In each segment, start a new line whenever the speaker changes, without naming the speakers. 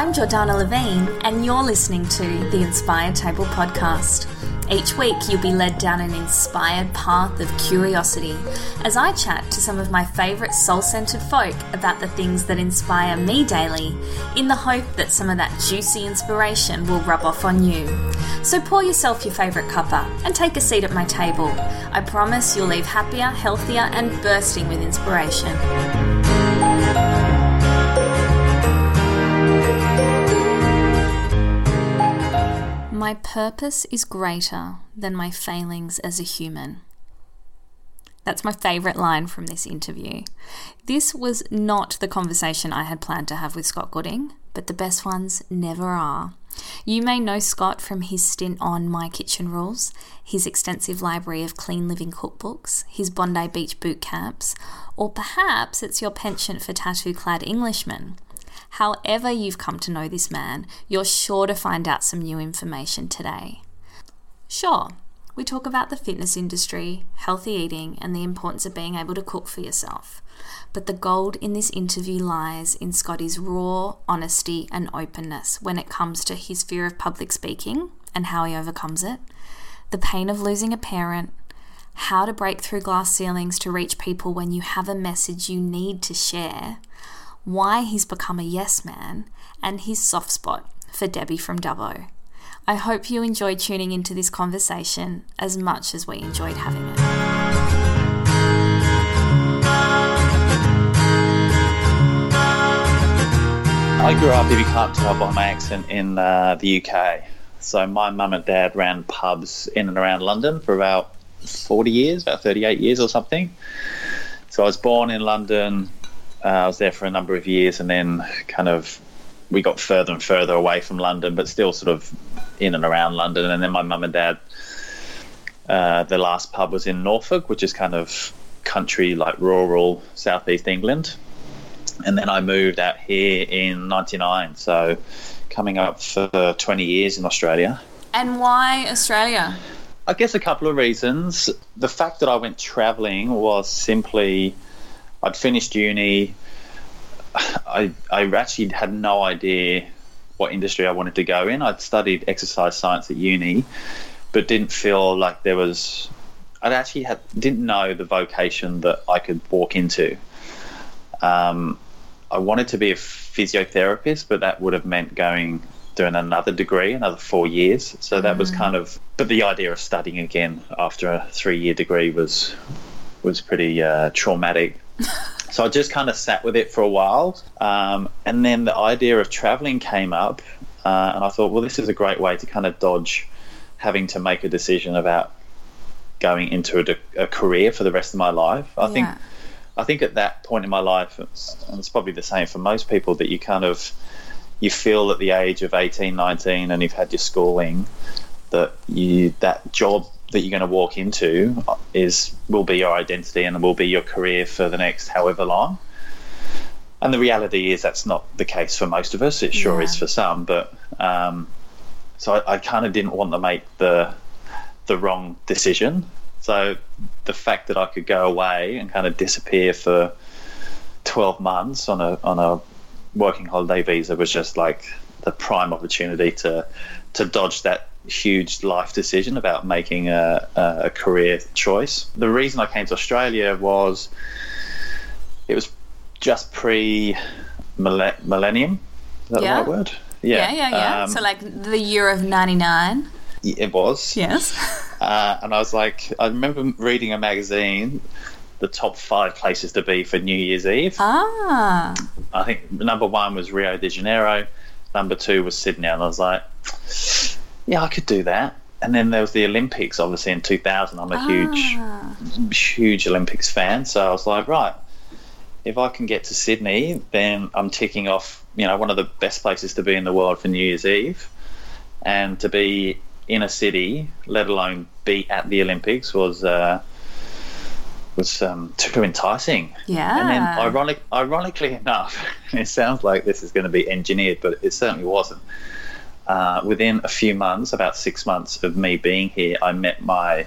I'm Jordana Levine, and you're listening to the Inspired Table podcast. Each week, you'll be led down an inspired path of curiosity as I chat to some of my favourite soul centered folk about the things that inspire me daily, in the hope that some of that juicy inspiration will rub off on you. So pour yourself your favourite cuppa and take a seat at my table. I promise you'll leave happier, healthier, and bursting with inspiration. My purpose is greater than my failings as a human. That's my favourite line from this interview. This was not the conversation I had planned to have with Scott Gooding, but the best ones never are. You may know Scott from his stint on My Kitchen Rules, his extensive library of clean living cookbooks, his Bondi Beach boot camps, or perhaps it's your penchant for tattoo clad Englishmen. However, you've come to know this man, you're sure to find out some new information today. Sure, we talk about the fitness industry, healthy eating, and the importance of being able to cook for yourself. But the gold in this interview lies in Scotty's raw honesty and openness when it comes to his fear of public speaking and how he overcomes it, the pain of losing a parent, how to break through glass ceilings to reach people when you have a message you need to share, why he's become a yes man, and his soft spot for Debbie from Dubbo. I hope you enjoyed tuning into this conversation as much as we enjoyed having it.
I grew up, if you can't tell by my accent, in uh, the UK. So my mum and dad ran pubs in and around London for about 40 years, about 38 years or something. So I was born in London. Uh, I was there for a number of years, and then kind of we got further and further away from London, but still sort of in and around London. And then my mum and dad, uh, the last pub was in Norfolk, which is kind of country, like rural southeast England. And then I moved out here in '99, so coming up for 20 years in Australia.
And why Australia?
I guess a couple of reasons. The fact that I went traveling was simply I'd finished uni. I I actually had no idea what industry I wanted to go in. I'd studied exercise science at uni, but didn't feel like there was. I actually had didn't know the vocation that I could walk into. Um, I wanted to be a physiotherapist, but that would have meant going doing another degree, another four years. So that was kind of. But the idea of studying again after a three-year degree was was pretty uh, traumatic. so I just kind of sat with it for a while, um, and then the idea of traveling came up, uh, and I thought, well, this is a great way to kind of dodge having to make a decision about going into a, a career for the rest of my life. I think. I think at that point in my life, it's, and it's probably the same for most people, that you kind of you feel at the age of 18, 19, and you've had your schooling, that you that job that you're going to walk into is will be your identity and will be your career for the next however long. And the reality is that's not the case for most of us. It sure
Yeah.
is for some, but um, so I, I kind of didn't want to make the the wrong decision. So the fact that I could go away and kind of disappear for 12 months on a on a working holiday visa was just like the prime opportunity to to dodge that huge life decision about making a, a career choice. The reason I came to Australia was it was just pre millennium. Is that
Yeah.
the right word?
Yeah, yeah, yeah.
Um,
so, like the year of 99.
it was.
Yes.
Uh, and I was like, I remember reading a magazine the top five places to be for New Year's Eve.
Ah.
I think number one was Rio de Janeiro, number two was Sydney, and I was like, yeah, I could do that. And then there was the Olympics, obviously in 2000. I'm a huge,
Ah.
huge Olympics fan, so I was like, right, if I can get to Sydney, then I'm ticking off, you know, one of the best places to be in the world for New Year's Eve, and to be in a city, let alone be at the Olympics, was. Uh, was um, too enticing.
Yeah.
And then, ironic, ironically enough, it sounds like this is going to be engineered, but it certainly wasn't. Uh, within a few months, about six months of me being here, I met my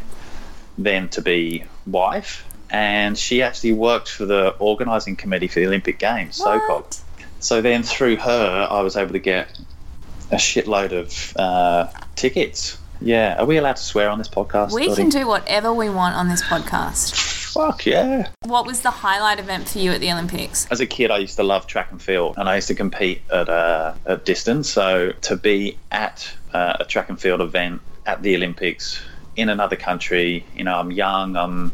then to be wife, and she actually worked for the organising committee for the Olympic Games, SOCOG. So then through her, I was able to get a shitload of uh, tickets. Yeah, are we allowed to swear on this podcast?
We
Dottie?
can do whatever we want on this podcast.
Fuck yeah.
What was the highlight event for you at the Olympics?
As a kid, I used to love track and field, and I used to compete at a, a distance. So to be at uh, a track and field event at the Olympics in another country, you know, I'm young. I'm.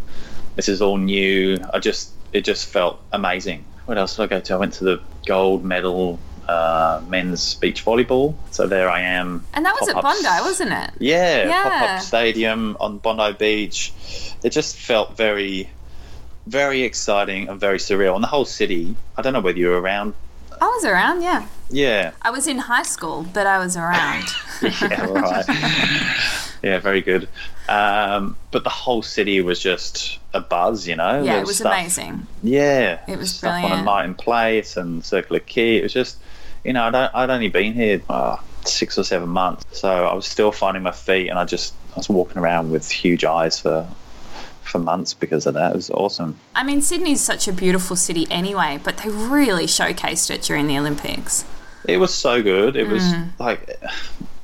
This is all new. I just it just felt amazing. What else did I go to? I went to the gold medal uh, men's beach volleyball. So there I am.
And that was at. Bondi, wasn't it?
Yeah,
Yeah.
pop-up stadium on Bondi Beach. It just felt very, very exciting and very surreal. And the whole city. I don't know whether you were around.
I was around, yeah.
Yeah,
I was in high school, but I was around.
yeah, right. yeah, very good. Um, but the whole city was just a buzz, you know.
yeah, it was
stuff-
amazing.
Yeah,
It was
stuff on a night Martin Place and Circular Quay. It was just, you know, I'd, I'd only been here uh, six or seven months, so I was still finding my feet, and I just I was walking around with huge eyes for for months because of that. It was awesome.
I mean, Sydney's such a beautiful city anyway, but they really showcased it during the Olympics.
It was so good. It was
Mm.
like,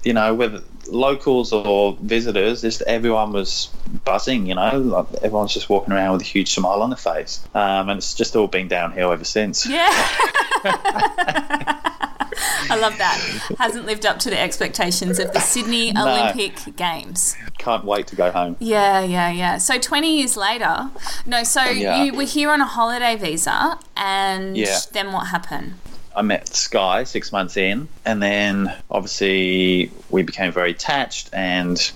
you know, whether locals or visitors, just everyone was buzzing. You know, like everyone's just walking around with a huge smile on their face, um, and it's just all been downhill ever since.
Yeah. I love that. Hasn't lived up to the expectations of the Sydney
No.
Olympic Games.
Can't wait to go home.
Yeah, yeah, yeah. So 20 years later, no, so
Yeah.
you were here on a holiday visa, and
Yeah.
then what happened?
I met Sky six months in, and then obviously we became very attached, and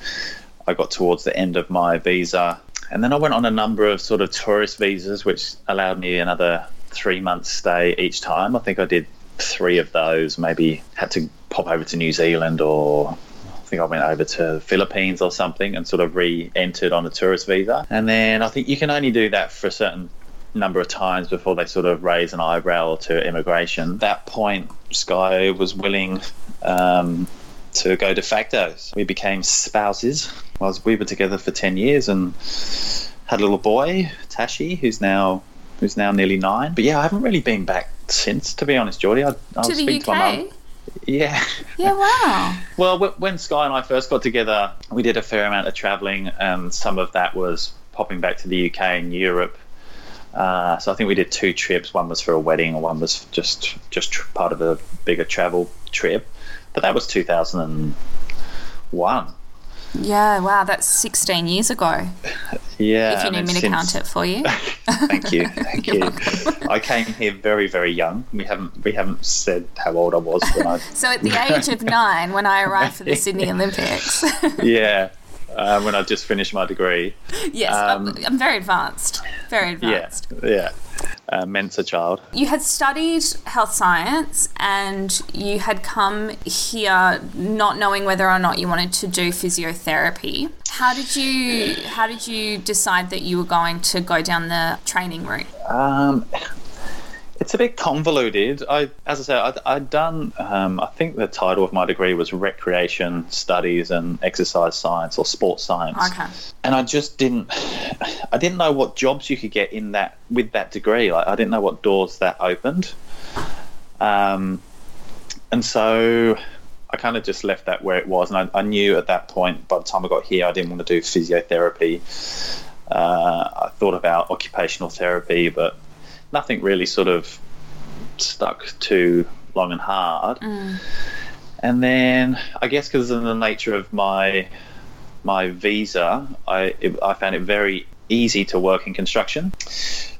I got towards the end of my visa, and then I went on a number of sort of tourist visas, which allowed me another three months stay each time. I think I did three of those. Maybe had to pop over to New Zealand, or I think I went over to the Philippines or something, and sort of re-entered on a tourist visa. And then I think you can only do that for a certain number of times before they sort of raise an eyebrow to immigration. At that point, Sky was willing um, to go de facto. We became spouses. Was, we were together for 10 years and had a little boy, Tashi, who's now who's now nearly nine. But yeah, I haven't really been back since, to be honest, Geordie. I, I'll
To
speak to my mum. Yeah.
Yeah, wow.
Well, w- when Sky and I first got together, we did a fair amount of travelling, and some of that was popping back to the UK and Europe. Uh, so I think we did two trips. One was for a wedding, and one was just just tr- part of a bigger travel trip. But that was 2001.
Yeah, wow, that's 16 years ago.
Yeah.
If you need me to count it for you.
Thank you, thank you. I came here very, very young. We haven't we haven't said how old I was when I
So at the age of nine, when I arrived for the Sydney Olympics,
yeah uh, when I just finished my degree.
yes,
Um,
I'm, I'm very advanced. Very
Yeah,
advanced.
yeah. Uh, Mensa child.
You had studied health science and you had come here not knowing whether or not you wanted to do physiotherapy. How did you how did you decide that you were going to go down the training route?
Um, it's a bit convoluted. I, as I said, I'd, I'd done. Um, I think the title of my degree was Recreation Studies and Exercise Science or Sports Science.
Okay.
And I just didn't. I didn't know what jobs you could get in that with that degree. Like I didn't know what doors that opened. Um, and so I kind of just left that where it was. And I, I knew at that point, by the time I got here, I didn't want to do physiotherapy. Uh, I thought about occupational therapy, but nothing really sort of stuck too long and hard. And then I guess because of the nature of my my visa, I it, I found it very easy to work in construction.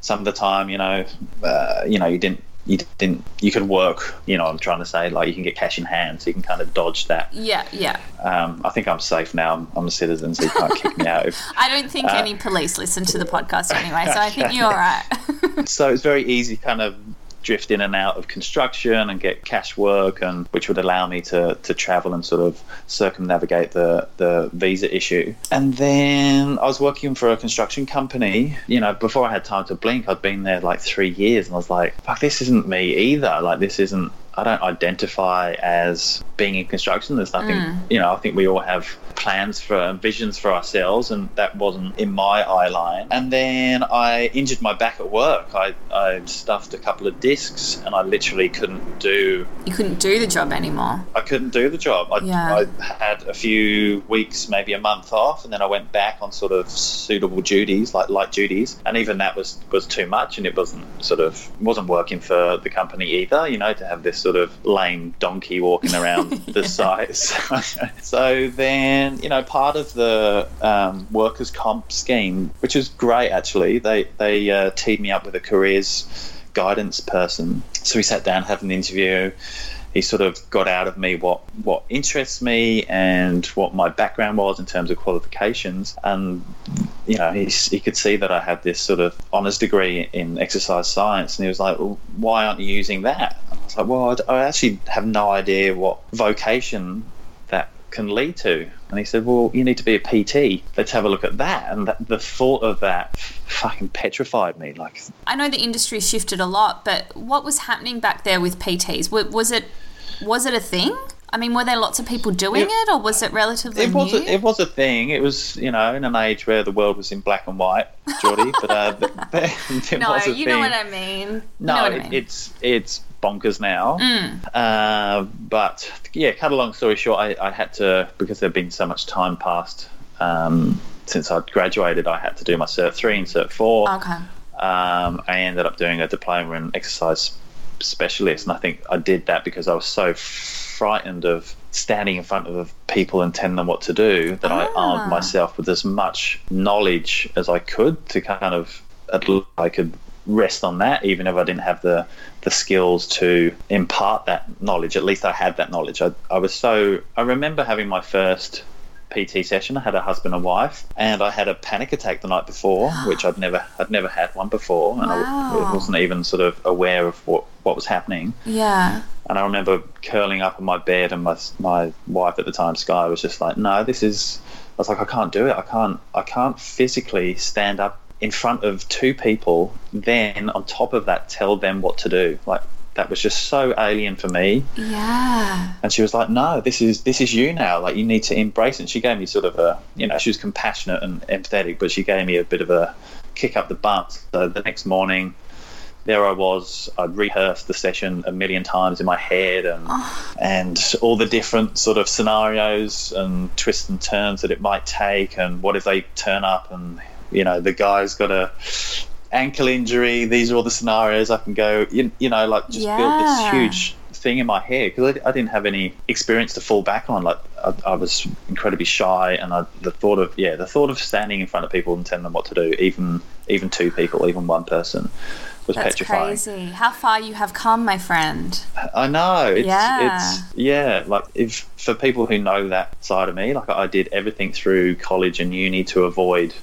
Some of the time, you know, uh, you know, you didn't you didn't you could work you know i'm trying to say like you can get cash in hand so you can kind of dodge that
Yeah, yeah.
um, i think i'm safe now i'm, I'm a citizen so you can't kick me out if,
I don't think any police listen to the podcast anyway, so I think you're all right.
so it's very easy kind of drift in and out of construction and get cash work and which would allow me to, to travel and sort of circumnavigate the, the visa issue. And then i was working for a construction company. You know before i had time to blink i'd been there like three years and i was like fuck this isn't me either. Like this isn't I don't identify as being in construction. There's nothing, mm. you know, I think we all have plans for and visions for ourselves, and that wasn't in my eye line. And then I injured my back at work. I, I stuffed a couple of discs, and I literally couldn't do
You couldn't do the job anymore.
I couldn't do the job. I,
Yeah.
I had a few weeks, maybe a month off, and then I went back on sort of suitable duties, like light duties, and even that was was too much, and it wasn't sort of wasn't working for the company either. You know, to have this sort of lame donkey walking around the site. so then, you know, part of the um, workers' comp scheme, which was great actually, they they uh, teed me up with a careers guidance person. So we sat down, had an interview he sort of got out of me what what interests me and what my background was in terms of qualifications and you know he, he could see that I had this sort of honours degree in exercise science and he was like well, why aren't you using that and I was like well I I actually have no idea what vocation that can lead to and he said well you need to be a PT let's have a look at that and that, the thought of that fucking petrified me like
I know the industry shifted a lot, but what was happening back there with PTs? Was, was it was it a thing? I mean, were there lots of people doing
It-
it, or was it relatively
It was
new?
a, it was a thing. It was you know in an age where the world was in black and white, Geordie. but uh, th- th- it
no, you
thing.
know what I mean. You
no,
know what I mean.
it's it's bonkers now.
Mm.
Uh, but yeah, cut a long story short, I, I had to because there'd been so much time passed um, since I'd graduated. I had to do my Cert three and Cert four.
okay.
Um, I ended up doing a diploma in exercise specialist, and I think I did that because I was so frightened of standing in front of people and telling them what to do that I
Ah.
armed myself with as much knowledge as I could to kind of at least I could rest on that, even if I didn't have the the skills to impart that knowledge. At least I had that knowledge. I, I was so I remember having my first PT session. I had a husband and wife, and I had a panic attack the night before, which I'd never I'd never had one before, and
Wow.
I wasn't even sort of aware of what what was happening.
Yeah.
And I remember curling up in my bed, and my my wife at the time, Sky, was just like, "No, this is." I was like, "I can't do it. I can't. I can't physically stand up in front of two people. Then on top of that, tell them what to do. Like that was just so alien for me."
Yeah.
And she was like, "No, this is this is you now. Like you need to embrace it." And she gave me sort of a, you know, she was compassionate and empathetic, but she gave me a bit of a kick up the butt. So the next morning, there I was. I'd rehearsed the session a million times in my head, and oh. and all the different sort of scenarios and twists and turns that it might take, and what if they turn up and you know the guy's got a ankle injury. These are all the scenarios I can go. You, you know, like just build this huge thing in my head because I, I didn't have any experience to fall back on. Like I, I was incredibly shy, and I, the thought of yeah, the thought of standing in front of people and telling them what to do, even even two people, even one person, was
That's
petrifying.
crazy. How far you have come, my friend.
I know. It's,
Yeah.
It's yeah. Like if for people who know that side of me, like I did everything through college and uni to avoid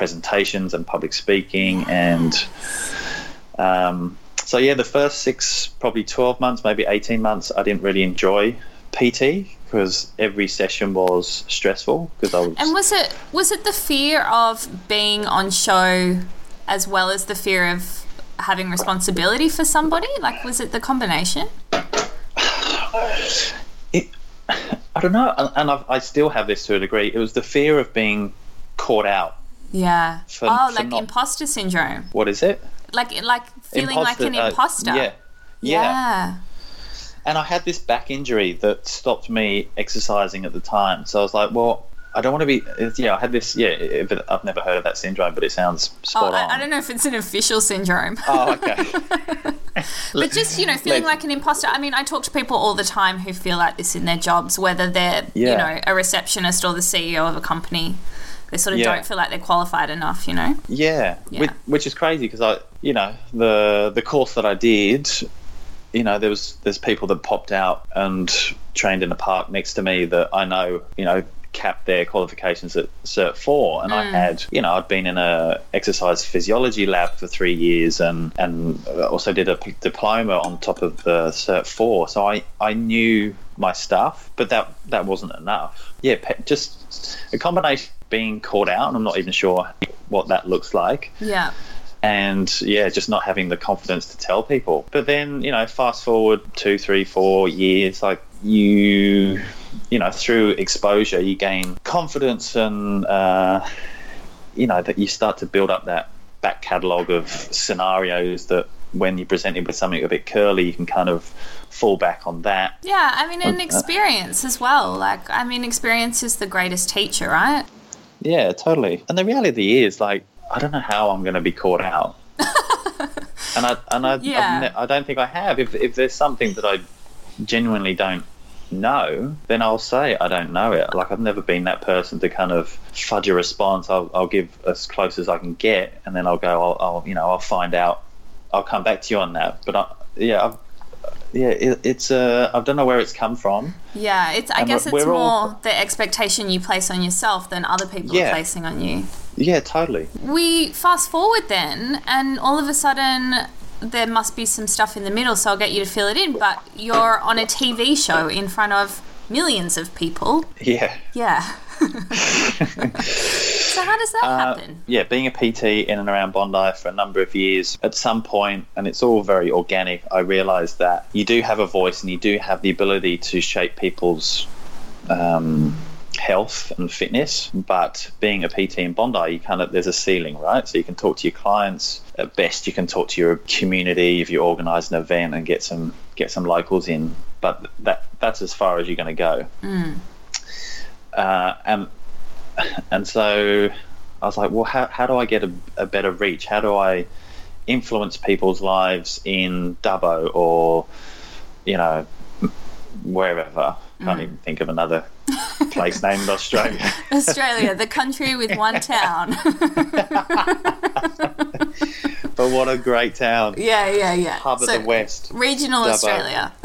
presentations and public speaking and um, so yeah the first six probably 12 months maybe 18 months i didn't really enjoy pt because every session was stressful because i was
And was it was it the fear of being on show as well as the fear of having responsibility for somebody? Like was it the combination?
it, i don't know and, I've, i still have this to a degree it was the fear of being caught out
Yeah.
For-
oh,
for
like
not-
imposter syndrome.
what is it
Like like feeling like an
uh,
imposter.
yeah yeah
yeah.
And I had this back injury that stopped me exercising at the time. So I was like, well, I don't want to be. Yeah, I had this. Yeah, but I've never heard of that syndrome, but it sounds
Oh,
spot
I,
on.
I don't know if it's an official syndrome.
Oh, okay.
But just, you know, feeling like an imposter. I mean, I talk to people all the time who feel like this in their jobs, whether they're, you know, a receptionist or the CEO of a company. They sort of
Yeah.
don't feel like they're qualified enough, you know?
Yeah,
Yeah.
Which, which is crazy because I, you know, the the course that I did, you know, there was there's people that popped out and trained in the park next to me that I know, you know, capped their qualifications at Cert Four, and I mm. had, you know, I'd been in a exercise physiology lab for three years, and and also did a p- diploma on top of the Cert Four, so I I knew my stuff, but that that wasn't enough. Yeah, just a combination of being caught out, and I'm not even sure what that looks like
Yeah.
and yeah, just not having the confidence to tell people. But then, you know, fast forward two, three, four years, like you, you know, through exposure, you gain confidence and, uh, you know, that you start to build up that back catalogue of scenarios that when you're presented with something a bit curly, you can kind of fall back on that.
Yeah, I mean,
uh,
and experience as well. Like, I mean, experience is the greatest teacher, right?
Yeah, totally. And the reality is, like, I don't know how I'm going to be caught out. and I and I,
Yeah.
I've ne- I don't think I have. If if there's something that I genuinely don't know, then I'll say I don't know it. Like I've never been that person to kind of fudge a response. I'll, I'll give as close as I can get, and then I'll go. I'll, I'll you know I'll find out. I'll come back to you on that. But I, yeah, I've, yeah, it, it's uh, I don't know where it's come from.
Yeah, it's. I
And
guess
we're-
it's more
all-
the expectation you place on yourself than other people are placing on you.
Yeah, totally.
We fast forward then, and all of a sudden, there must be some stuff in the middle, so I'll get you to fill it in. But you're on a TV show in front of millions of people.
Yeah.
Yeah. so how does that
Uh,
happen?
yeah, being a PT in and around Bondi for a number of years, at some point, and it's all very organic, I realised that you do have a voice and you do have the ability to shape people's um, health and fitness. But being a PT in Bondi, you kind of there's a ceiling, right? So you can talk to your clients. At best, you can talk to your community if you organise an event and get some get some locals in. But that that's as far as you're going to go. Uh, and and so I was like, well, how, how do I get a, a better reach? How do I influence people's lives in Dubbo or, you know, wherever? Can't even think of another place named Australia.
Australia, the country with one town.
but what a great town.
yeah, yeah, yeah.
Hub of the West.
Regional
Dubbo.
Australia.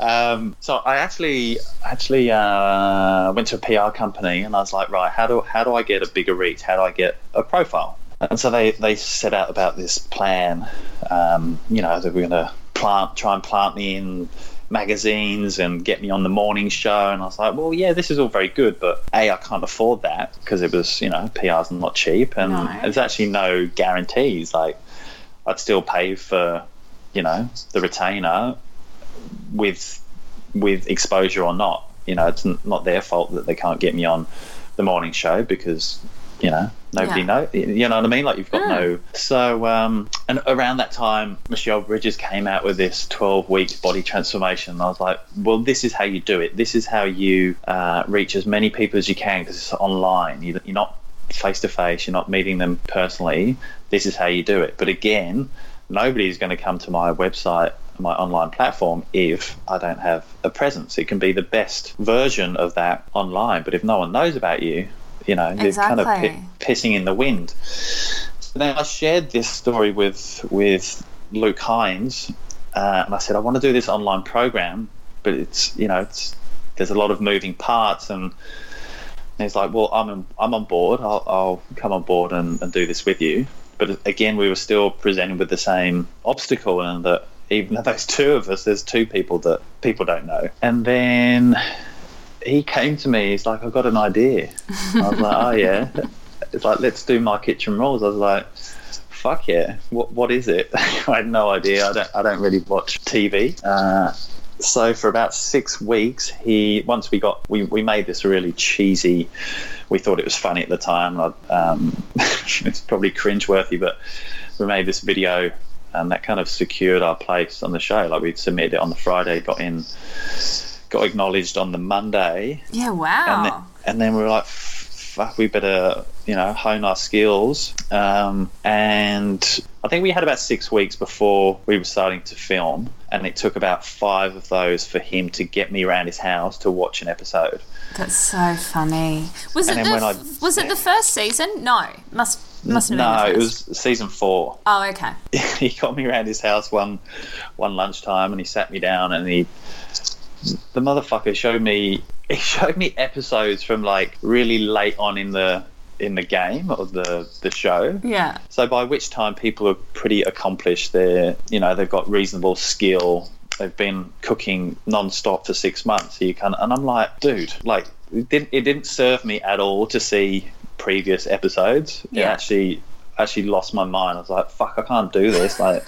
Um, so I actually actually uh, went to a PR company and I was like, right, how do how do I get a bigger reach? How do I get a profile? And so they, they set out about this plan, um, you know, that we're going to plant try and plant me in magazines and get me on the morning show. And I was like, well, yeah, this is all very good, but a I can't afford that because it was you know PR's not cheap and
No.
there's actually no guarantees. Like I'd still pay for you know the retainer with with exposure or not. You know, it's not their fault that they can't get me on the morning show because you know nobody
Yeah.
know. You know what I mean? Like you've got no. So um, and around that time, Michelle Bridges came out with this twelve week body transformation. And I was like, well, this is how you do it. This is how you uh, reach as many people as you can because it's online. You, you're not face to face. You're not meeting them personally. This is how you do it. But again, nobody's going to come to my website my online platform if I don't have a presence. It can be the best version of that online, but if no one knows about you, you know, you're kind of
Exactly.
pi- pissing in the wind. So then I shared this story with with Luke Hines, uh, and I said I want to do this online program, but it's you know it's there's a lot of moving parts and. He's like, "Well, I'm on, I'm on board. I'll, I'll come on board and, and do this with you." But again, we were still presented with the same obstacle, and that even though there's two of us, there's two people that people don't know. And then he came to me. He's like, "I've got an idea." I was like, "Oh yeah." It's like, "Let's do My Kitchen Rules." I was like, "Fuck yeah! What what is it?" I had no idea. I don't I don't really watch TV. Uh, so for about six weeks, he once we got we, we made this really cheesy. We thought it was funny at the time. Um, it's probably cringeworthy, but we made this video, and that kind of secured our place on the show. Like we submitted it on the Friday, got in, got acknowledged on the Monday,
Yeah,
and
wow.
then, and then we were like, "Fuck, we better you know hone our skills." Um, and I think we had about six weeks before we were starting to film, and it took about five of those for him to get me around his house to watch an episode.
That's so funny. Was
And
it the
I-
was it the first season? No, must must have been.
no, it was season four.
Oh, okay.
he got me around his house one one lunchtime, and he sat me down, and he the motherfucker showed me he showed me episodes from like really late on in the in the game or the the show.
Yeah.
So by which time people are pretty accomplished. They're you know they've got reasonable skill. They've been cooking non-stop for six months. So you can and I'm like, dude, like it didn't it didn't serve me at all to see previous episodes. It
Yeah.
actually actually lost my mind. I was like, fuck, I can't do this. Like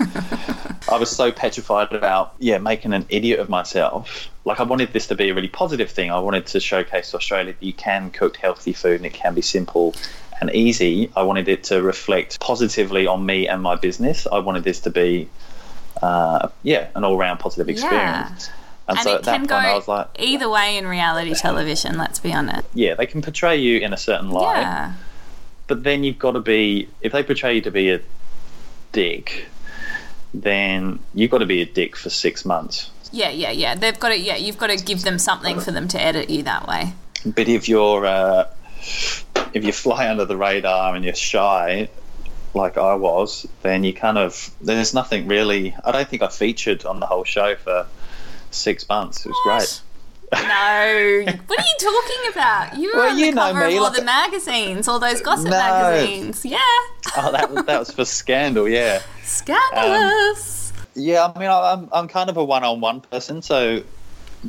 I was so petrified about yeah making an idiot of myself. Like I wanted this to be a really positive thing. I wanted to showcase to Australia that you can cook healthy food and it can be simple and easy. I wanted it to reflect positively on me and my business. I wanted this to be uh, yeah an all round positive experience. And,
And
so
it
at that
can
point,
go
I was like,
either way in reality television. Let's be honest.
yeah, they can portray you in a certain light,
Yeah.
But then you've got to be if they portray you to be a dick, then you've got to be a dick for six months.
Yeah, yeah, yeah. They've got to. Yeah, you've got to give them something for them to edit you that way.
But if you're uh, if you fly under the radar and you're shy, like I was, then you kind of there's nothing really. I don't think I featured on the whole show for six months. It was great.
No, what are you talking about? You were
Well,
on
you
the cover
me,
of all
like-
the magazines, all those gossip
No.
magazines. Yeah,
Oh, that was that was for Scandal. Yeah,
scandalous.
yeah. I mean, I- I'm I'm kind of a one-on-one person, so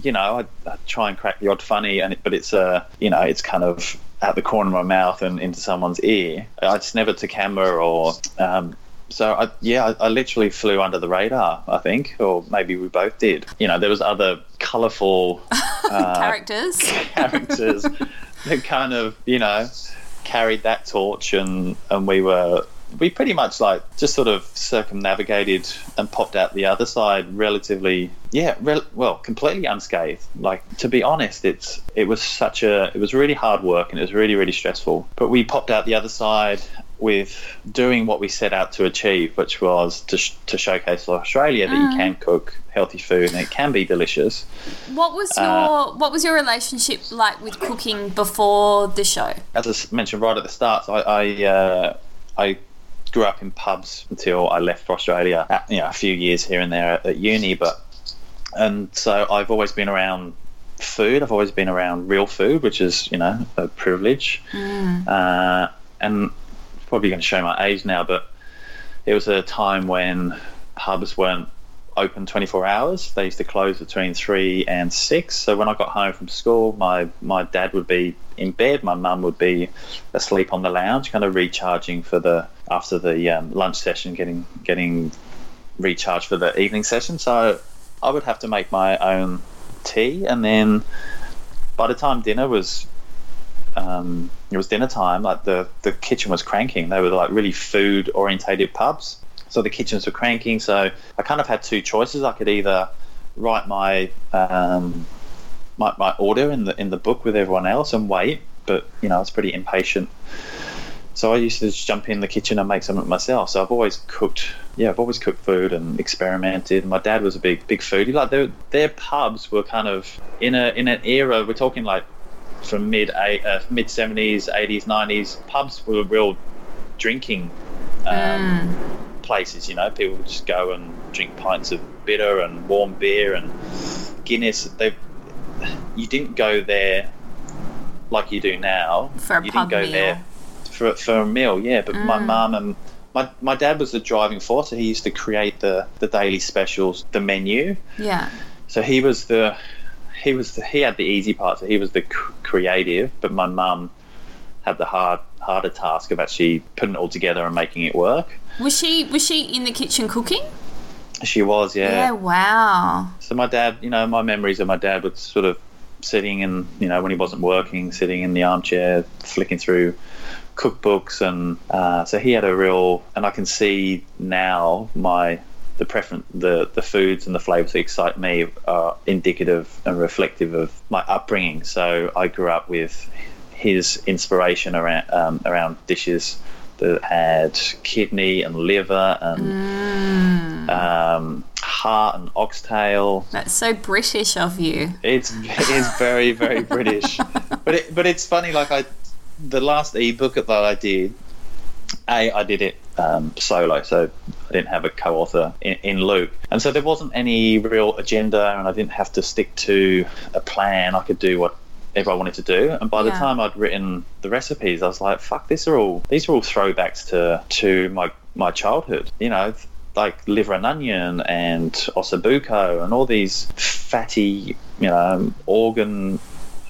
you know, I, I try and crack the odd funny, and it, but it's uh, you know, it's kind of out the corner of my mouth and into someone's ear. I just never to camera or. Um, so I, yeah, I, I literally flew under the radar. I think, or maybe we both did. You know, there was other colourful uh,
Characters.
characters that kind of you know carried that torch, and and we were we pretty much like just sort of circumnavigated and popped out the other side relatively yeah rel- well completely unscathed like to be honest it's it was such a it was really hard work and it was really really stressful but we popped out the other side with doing what we set out to achieve which was to, sh- to showcase australia that you can cook healthy food and it can be delicious
What was your
Uh,
What was your relationship like with cooking before the show?
as I mentioned right at the start, I I, uh, I grew up in pubs until I left for Australia. uh, You know, a few years here and there at, at uni, but and so I've always been around food. I've always been around real food, which is you know a privilege. Uh, and probably going to show my age now, but it was a time when pubs weren't open 24 hours. They used to close between three and six. So when I got home from school, my my dad would be in bed, my mum would be asleep on the lounge, kind of recharging for the after the um, lunch session, getting getting recharged for the evening session. So I would have to make my own tea, and then by the time dinner was um, it was dinner time, like the the kitchen was cranking. They were like really food orientated pubs, so the kitchens were cranking. So I kind of had two choices. I could either write my um, my, my order in the in the book with everyone else and wait, but you know I was pretty impatient. So I used to just jump in the kitchen and make something myself. So I've always cooked, yeah, I've always cooked food and experimented. My dad was a big, big foodie. Like their their pubs were kind of in a in an era. We're talking like from mid uh, mid seventies, eighties, nineties. Pubs were real drinking um, places. You know, people would just go and drink pints of bitter and warm beer and Guinness. They you didn't go there like you do now.
For a
you
pub
didn't go
meal.
there for for a meal. Yeah, but my mum and my, my dad was the driving force. So he used to create the the daily specials, the menu.
Yeah.
So he was the he was he had the easy part. So he was the creative, but my mum had the hard harder task of actually putting it all together and making it work.
Was she Was she in the kitchen cooking?
She was, yeah.
Yeah, wow.
So my dad, you know, my memories of my dad was sort of sitting and you know, when he wasn't working, sitting in the armchair, flicking through cookbooks, and uh, so he had a real. And I can see now my the preference, the the foods and the flavors that excite me are indicative and reflective of my upbringing. So I grew up with his inspiration around um, around dishes that had kidney and liver and um, heart and oxtail.
That's so British of you.
It's it is very very British, but it, but it's funny. Like I, the last ebook that I did, a I did it um, solo, so I didn't have a co-author in, in Luke, and so there wasn't any real agenda, and I didn't have to stick to a plan. I could do what ever I wanted to do, and by the
Yeah.
time I'd written the recipes, I was like, "Fuck, these are all these are all throwbacks to to my my childhood." You know. Like liver and onion and ossobuco and all these fatty, you know, organ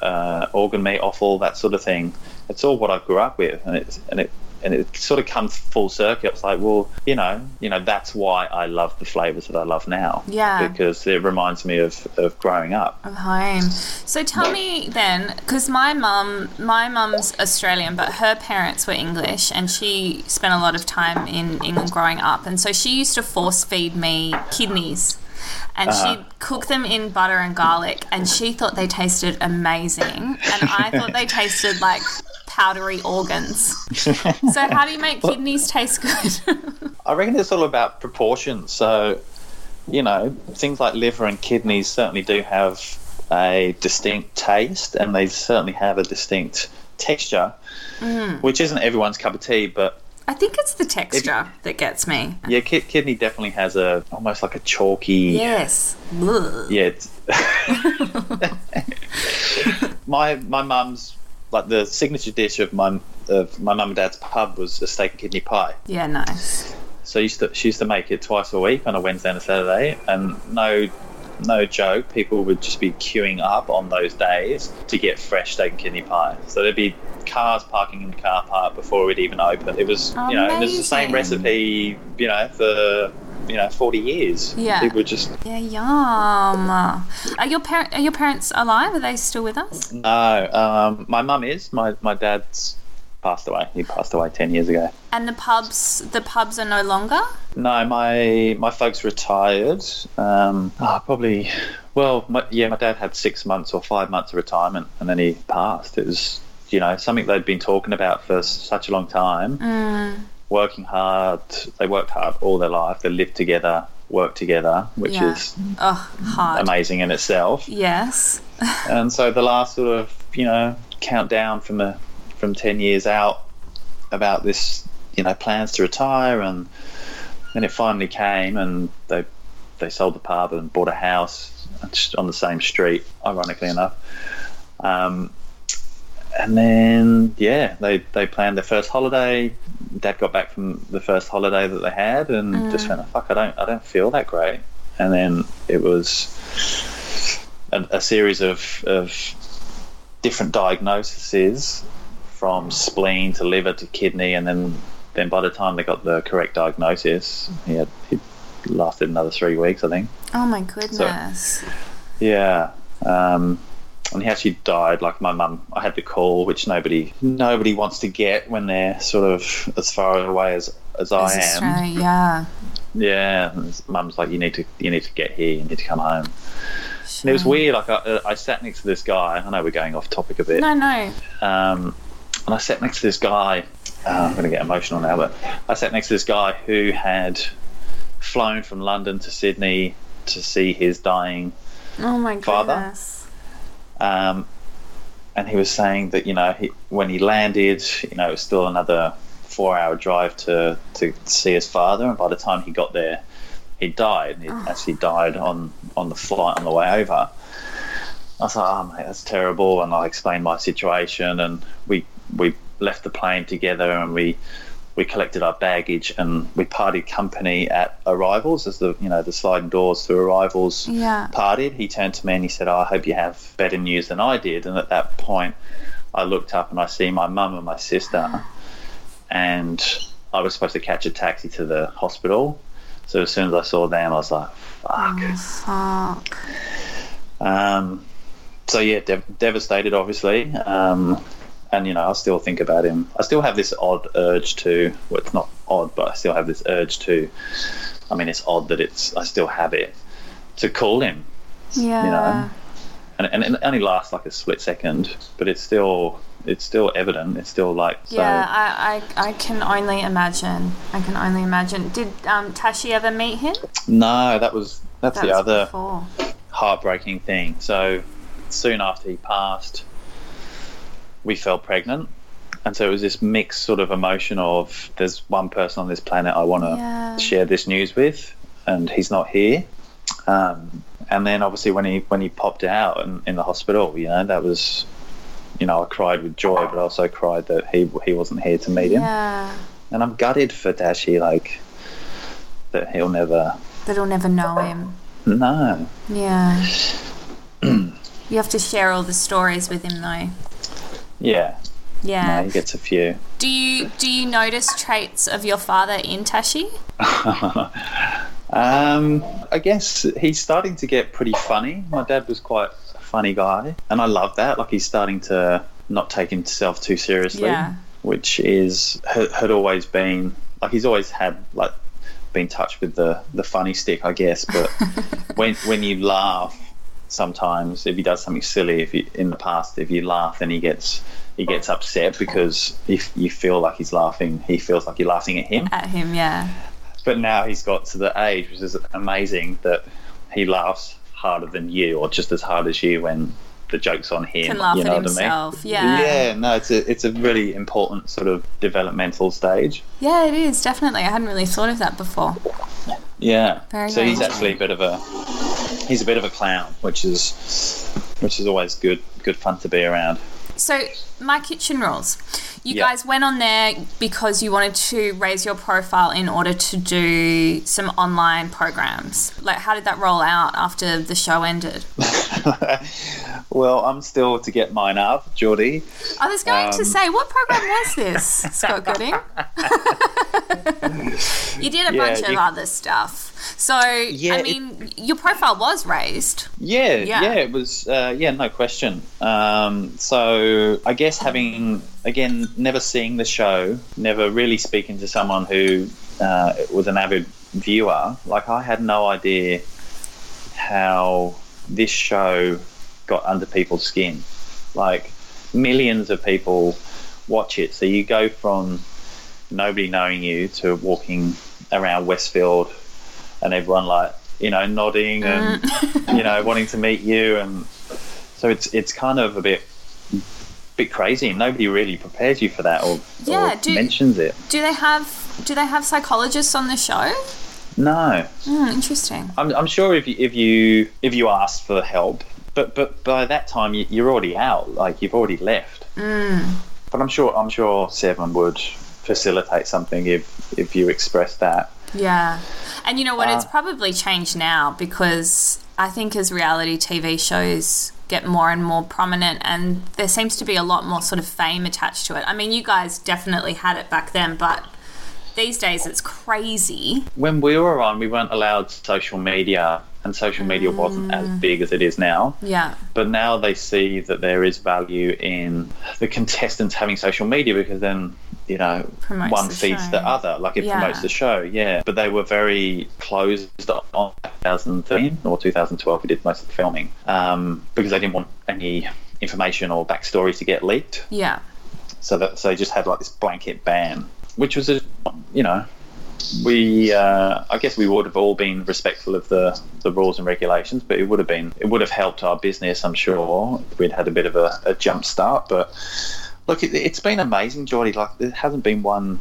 uh, organ meat offal, that sort of thing. It's all what I grew up with, and it's and it and it sort of comes full circle. It's like, well, you know, you know, that's why I love the flavors that I love now.
Yeah.
because it reminds me of of growing up.
of home. So tell me then, because my mum, my mum's Australian, but her parents were English, and she spent a lot of time in England growing up, and so she used to force feed me kidneys. And uh-huh. she'd cook them in butter and garlic, and she thought they tasted amazing, and I thought they tasted like powdery organs. So, how do you make kidneys taste good?
I reckon it's all about proportions. So, you know, things like liver and kidneys certainly do have a distinct taste, and they certainly have a distinct texture, mm. which isn't everyone's cup of tea, but
I think it's the texture that gets me.
yeah, ki- kidney definitely has a almost like a chalky.
Yes. Ugh.
Yeah. My my mum's like the signature dish of my of my mum and dad's pub was a steak and kidney pie.
Yeah, nice.
So used to, she used to make it twice a week on a Wednesday and a Saturday, and no, no joke, people would just be queuing up on those days to get fresh steak and kidney pie. So there'd be cars parking in the car park before we'd even open. It was, you know, and was the same recipe, you know, for you know forty years.
Yeah.
people would just
Yeah, yum. Are your parent are your parents alive? Are they still with us?
no. Um, my mum is my my dad's passed away. He passed away ten years ago.
And the pubs the pubs are no longer?
No, my my folks retired. Um, oh, probably. Well, my, yeah, my dad had six months or five months of retirement, and then he passed. It was, you know, something they'd been talking about for such a long time. Working hard, they worked hard all their life. They lived together, worked together, which
Yeah.
is
Oh, hard.
amazing in itself.
Yes.
And so the last sort of, you know, countdown from a from ten years out about this, you know, plans to retire, and then it finally came, and they they sold the pub and bought a house on the same street, ironically enough. Um, and then yeah, they they planned their first holiday. Dad got back from the first holiday that they had, and just went, "Fuck, I don't I don't feel that great." And then it was a, a series of of different diagnoses from spleen to liver to kidney, and then then by the time they got the correct diagnosis, he had he lasted another three weeks, I think.
Oh my goodness.
Yeah. Um, and he actually died. Like my mum, I had the call, which nobody nobody wants to get when they're sort of as far away as as I am.
Australia, yeah.
Yeah, mum's like, you need to you need to get here. You need to come home. And it was weird. Like I, I sat next to this guy. I know we're going off topic a bit.
No, no.
Um, and I sat next to this guy. Uh, I'm going to get emotional now, but I sat next to this guy who had flown from London to Sydney to see his dying
Oh my
Father?
goodness.
Um, and he was saying that you know he, when he landed, you know it was still another four-hour drive to to see his father, and by the time he got there, he died. He actually died on on the flight on the way over. I was like, oh mate, that's terrible, and I explained my situation, and we we left the plane together, and we we collected our baggage, and we partied company at arrivals as the you know the sliding doors to arrivals
Yeah.
partied, he turned to me and he said, oh, I hope you have better news than I did. And at that point, I looked up and I see my mum and my sister. And I was supposed to catch a taxi to the hospital. So as soon as I saw them, I was like, fuck.
Fuck.
Um, so yeah, dev- devastated, obviously. Um, and you know, I still think about him. I still have this odd urge to. Well, it's not odd, but I still have this urge to. I mean, it's odd that it's. I still have it to call him
Yeah.
You know, and, and it only lasts like a split second, but it's still it's still evident. It's still like so.
Yeah, I, I, I can only imagine. I can only imagine. Did um, Tashi ever meet him?
No, that was that's
That
the
was
other
before.
heartbreaking thing. So soon after he passed, we fell pregnant. And so it was this mixed sort of emotion of there's one person on this planet I want to
Yeah.
share this news with, and he's not here. Um, and then obviously when he when he popped out in, in the hospital, you know that was, you know, I cried with joy, but I also cried that he he wasn't here to meet him.
Yeah.
And I'm gutted for Tashi, like that he'll never.
That he'll never know him.
No,
Yeah. you have to share all the stories with him, though.
Yeah,
Yeah.
no, he gets a few.
Do you do you notice traits of your father in Tashi?
Um, I guess he's starting to get pretty funny. My dad was quite a funny guy, and I love that. Like he's starting to not take himself too seriously,
Yeah.
which is had, had always been like he's always had like been touched with the the funny stick, I guess. But when when you laugh, sometimes if he does something silly, if you in the past if you laugh, then he gets he gets upset because if you feel like he's laughing, he feels like you're laughing at him
At him, yeah.
but now he's got to the age which is amazing that he laughs harder than you or just as hard as you when the joke's on him
Can laugh
you
at
know what
himself.
I mean?
Yeah.
yeah no it's a it's a really important sort of developmental stage
Yeah, it is definitely. I hadn't really thought of that before.
Yeah.
Very
so he's actually a bit of a he's a bit of a clown which is which is always good good fun to be around.
So, my kitchen rules. You
Yeah.
guys went on there because you wanted to raise your profile in order to do some online programs. Like, how did that roll out after the show ended?
well i'm still to get mine up geordie
I was going to
Um,
say, what program was this, Scott Gooding? you did a
Yeah,
bunch of other stuff. So,
Yeah,
I
it-
mean, your profile was raised.
Yeah,
Yeah.
yeah, it was. Uh, yeah, no question. Um, so I guess having again never seeing the show, never really speaking to someone who uh, was an avid viewer, like I had no idea how this show got under people's skin. Like millions of people watch it, so you go from nobody knowing you to walking around Westfield and everyone like you know nodding and you know wanting to meet you. And so it's it's kind of a bit bit crazy and nobody really prepares you for that or,
Yeah,
or
do-
mentions it
Do they have do they have psychologists on the show?
no
Hmm, interesting.
I'm, I'm sure if you if you if you ask for help but but by that time you, you're already out like you've already left but I'm sure I'm sure Seven would facilitate something if if you express that
Yeah. And you know what? it's
Uh,
probably changed now because I think as reality TV shows get more and more prominent and there seems to be a lot more sort of fame attached to it. I mean, you guys definitely had it back then, but these days it's crazy.
when we were on, we weren't allowed social media, and social media wasn't as big as it is now.
Yeah.
But now they see that there is value in the contestants having social media because then, you know,
Promotes
one feeds
show.
the other. Like it
Yeah.
promotes the show, yeah. But they were very closed on 2013 or 2012. We did most of the filming um, because they didn't want any information or backstories to get leaked
Yeah.
so that so they just had like this blanket ban, which was a you know we uh, I guess we would have all been respectful of the the rules and regulations, but it would have been it would have helped our business, I'm sure. if We'd had a bit of a, a jump start, but look, it, it's been amazing, Geordie. Like there hasn't been one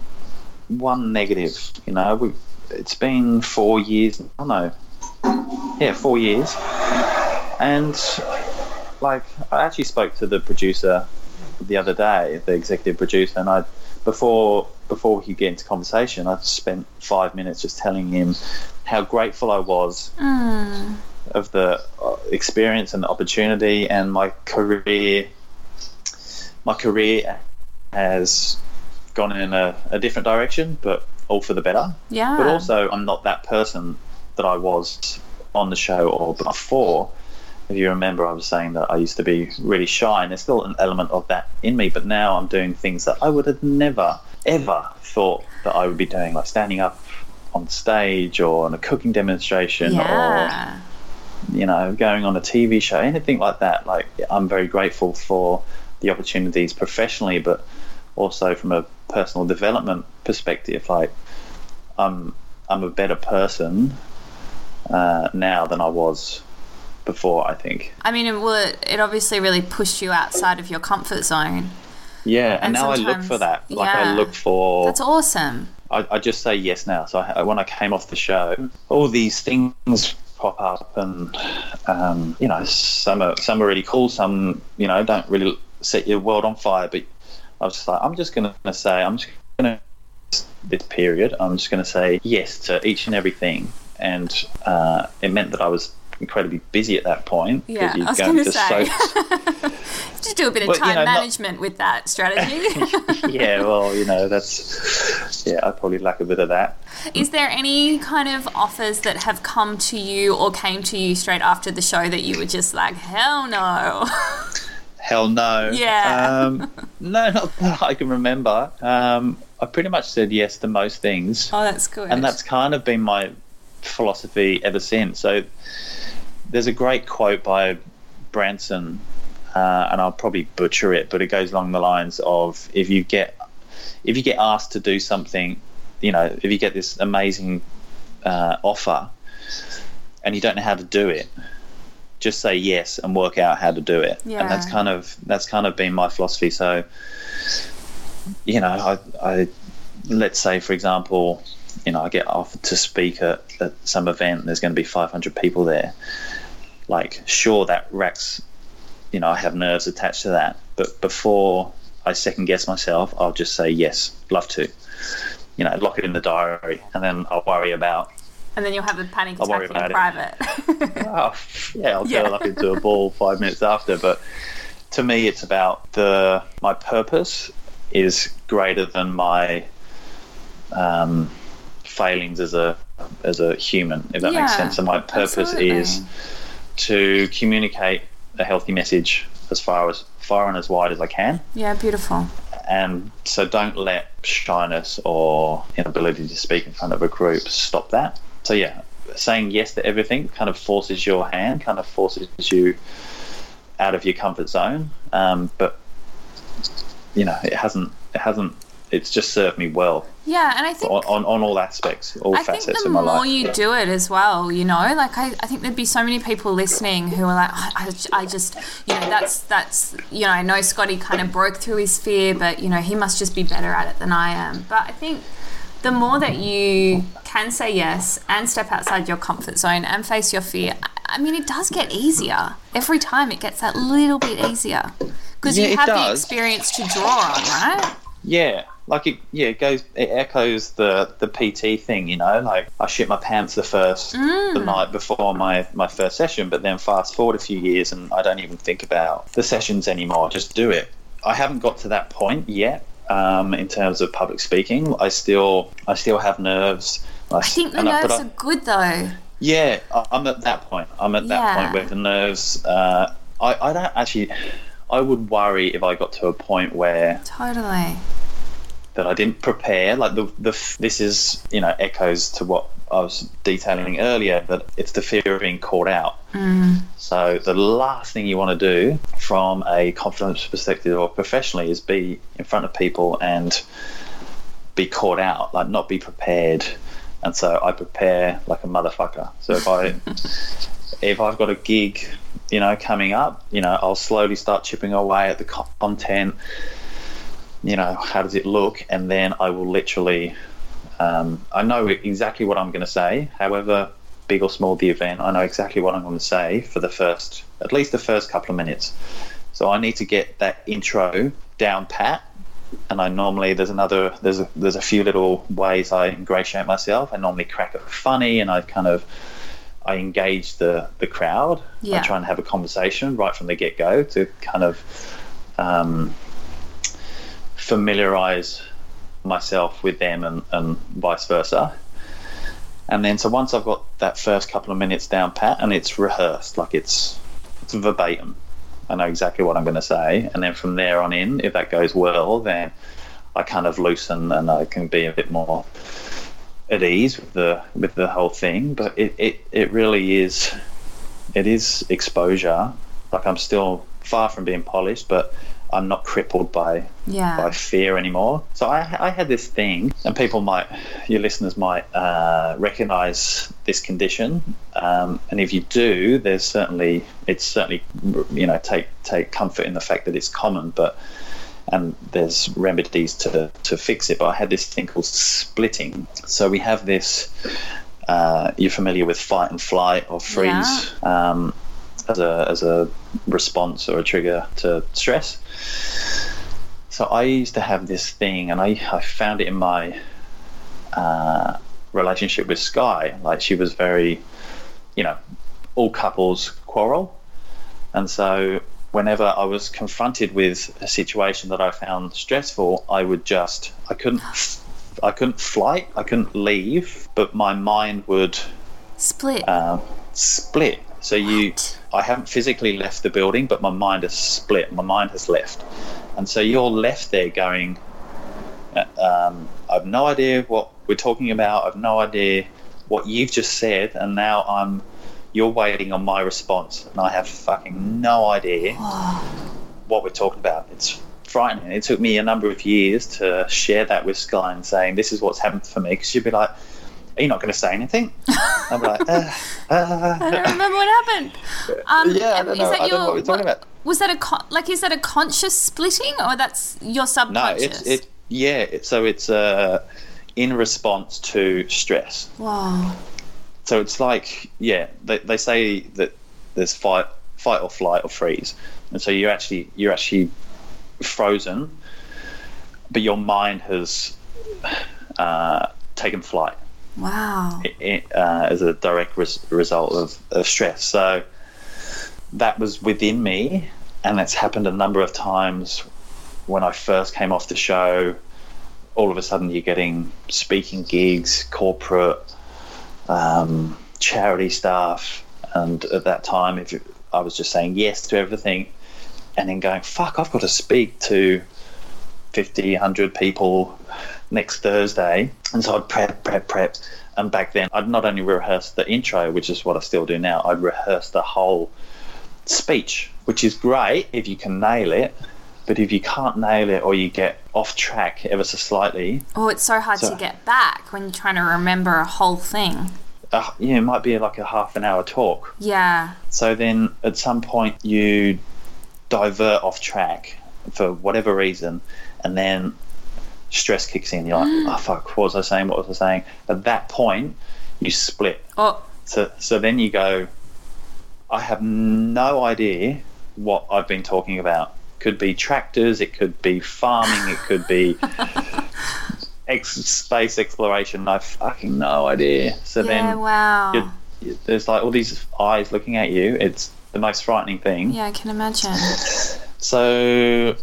one negative. You know, we it's been four years. I know, yeah, four years, and like I actually spoke to the producer the other day, the executive producer, and I before before we could get into conversation, I spent five minutes just telling him how grateful I was of the uh, experience and the opportunity and my career. My career has gone in a, a different direction, but all for the better.
Yeah.
But also, I'm not that person that I was on the show or before. If you remember, I was saying that I used to be really shy, and there's still an element of that in me. But now I'm doing things that I would have never, ever thought that I would be doing, like standing up on stage or on a cooking demonstration
Yeah.
or you know going on a TV show, anything like that. Like I'm very grateful for the opportunities professionally, but also from a personal development perspective. Like, I'm I'm a better person uh, now than I was before. I think.
I mean, it, well, it, it obviously really pushed you outside of your comfort zone.
Yeah, and,
And
now I look for that. Like
yeah.
I look for.
That's awesome.
I, I just say yes now. So I, when I came off the show, all these things pop up, and um, you know, some are some are really cool. Some you know don't really set your world on fire. But I was just like, I'm just going to say, I'm just going to this period. I'm just going to say yes to each and everything, and uh, it meant that I was incredibly busy at that point.
Yeah, I was going to say.
so-
Just do a bit of
Well, you
time
know, not-
management with that strategy.
yeah, well, you know, that's yeah. I probably lack a bit of that.
Is there any kind of offers that have come to you or came to you straight after the show that you were just like, hell no?
Hell no.
Yeah.
Um, no, not that I can remember. Um, I pretty much said yes to most things,
Oh, that's good.
and that's kind of been my philosophy ever since. So there's a great quote by Branson, uh, and I'll probably butcher it, but it goes along the lines of if you get if you get asked to do something, you know, if you get this amazing uh, offer and you don't know how to do it, just say yes and work out how to do it.
Yeah.
And that's kind of that's kind of been my philosophy. So, you know, I, I let's say for example, you know, I get offered to speak at, at some event. And there's going to be 500 people there. Like, sure, that racks. You know, I have nerves attached to that. But before I second guess myself, I'll just say yes, love to. You know, lock it in the diary, and then I'll worry about
and then you'll have a panic
I'll worry
attack in
about
private.
oh, yeah, I'll
Yeah.
curl up into a ball five minutes after. But to me, it's about the my purpose is greater than my um, failings as a as a human. If that makes sense. and my purpose
absolutely.
is to communicate a healthy message as far as far and as wide as I can.
yeah, beautiful.
And so don't let shyness or inability to speak in front of a group stop that. So yeah, saying yes to everything kind of forces your hand, kind of forces you out of your comfort zone. Um, but you know, it hasn't, it hasn't, it's just served me well
Yeah, and I think
on, on, on all aspects, all facets of my life.
I think the
of my
more
life.
you do it as well, you know, like I, I think there'd be so many people listening who are like, I, I, I just, you know, that's, that's, you know, I know Scotty kind of broke through his fear, but, you know, he must just be better at it than I am. But I think the more that you can say yes and step outside your comfort zone and face your fear, I- I mean, it does get easier. Every time it gets that little bit easier. Because
Yeah,
you have the experience to draw on, right?
Yeah, like it. Yeah, it goes. It echoes the the PT thing. You know, like I shit my pants the first
Mm.
the night before my my first session, but then fast forward a few years and I don't even think about the sessions anymore. Just do it. I haven't got to that point yet. Um, in terms of public speaking, I still I still have nerves.
I think the
I-
nerves
I-
are good though.
yeah, I- I'm at that point. I'm at that
Yeah.
point where the nerves. Uh, I I don't actually. I would worry if I got to a point where
Totally.
That I didn't prepare. Like the the this is you know echoes to what I was detailing earlier. That it's the fear of being caught out. Mm. So the last thing you want to do from a confidence perspective or professionally is be in front of people and be caught out, like not be prepared. And so I prepare like a motherfucker. So if I if I've got a gig, you know, coming up, you know, I'll slowly start chipping away at the content. You know, how does it look? And then I will literally, um, I know exactly what I'm going to say. However big or small the event, I know exactly what I'm going to say for the first, at least the first couple of minutes. So I need to get that intro down pat. And I normally there's another there's a, there's a few little ways I ingratiate myself. I normally crack it funny, and I kind of I engage the the crowd.
Yeah.
I try and have a conversation right from the get go to kind of um, familiarize myself with them and, and vice versa. And then so once I've got that first couple of minutes down pat and it's rehearsed, like it's it's verbatim. I know exactly what I'm going to say, and then from there on in, if that goes well, then I kind of loosen and I can be a bit more at ease with the with the whole thing. But it, it, it really is it is exposure. Like I'm still far from being polished, but I'm not crippled by
Yeah.
by fear anymore. So I, I had this thing, and people might, your listeners might uh, recognize this condition. Um, and if you do, there's certainly it's certainly you know take take comfort in the fact that it's common, but and there's remedies to to fix it. But I had this thing called splitting. So we have this. Uh, you're familiar with fight and flight or freeze. Um, as a, as a response or a trigger to stress. So I used to have this thing, and I, I found it in my uh, relationship with Sky. Like she was very, you know, all couples quarrel, and so whenever I was confronted with a situation that I found stressful, I would just I couldn't I couldn't flight, I couldn't leave, but my mind would
Split.
uh, split. So you, I haven't physically left the building, but my mind has split. My mind has left, and so you're left there going. uh, Um, I've no idea what we're talking about. I've no idea what you've just said, and now I'm. You're waiting on my response, and I have fucking no idea what we're talking about. It's frightening. It took me a number of years to share that with Sky and saying, "This is what's happened for me." Because she'd be like, "Are you not going to say anything?" I'm like, uh, uh.
I don't remember what happened. Um,
Yeah, I
um,
don't
is
know.
that
I don't know what we're talking about.
Was that a con- like? Is that a conscious splitting, or that's your subconscious?
No, it's it. Yeah, it, so it's uh, in response to stress.
Wow.
So it's like yeah, they, they say that there's fight, fight or flight or freeze, and so you're actually you're actually frozen, but your mind has uh, taken flight.
Wow.
uh, as a direct res- result of, of stress. So that was within me, and it's happened a number of times when I first came off the show. All of a sudden, you're getting speaking gigs, corporate, um, charity stuff, and at that time, if I was just saying yes to everything, and then going, "Fuck, I've got to speak to 50, 100 people next Thursday. And so I'd prep, prep, prep. And back then, I'd not only rehearse the intro, which is what I still do now, I'd rehearse the whole speech, which is great if you can nail it. But if you can't nail it or you get off track ever so slightly,
Oh, it's so hard
So-
to get back when you're trying to remember a whole thing.
uh, you know, it might be like a half an hour talk.
Yeah.
So then at some point you divert off track for whatever reason, and then stress kicks in. You're like, mm. oh fuck, what was I saying? What was I saying? At that point, you split.
Oh,
So so then you go, I have no idea what I've been talking about. Could be tractors, it could be farming, it could be ex- space exploration. I fucking no idea. So
yeah.
then
wow.
you're- you- there's like all these eyes looking at you. It's the most frightening thing.
Yeah, I can imagine.
So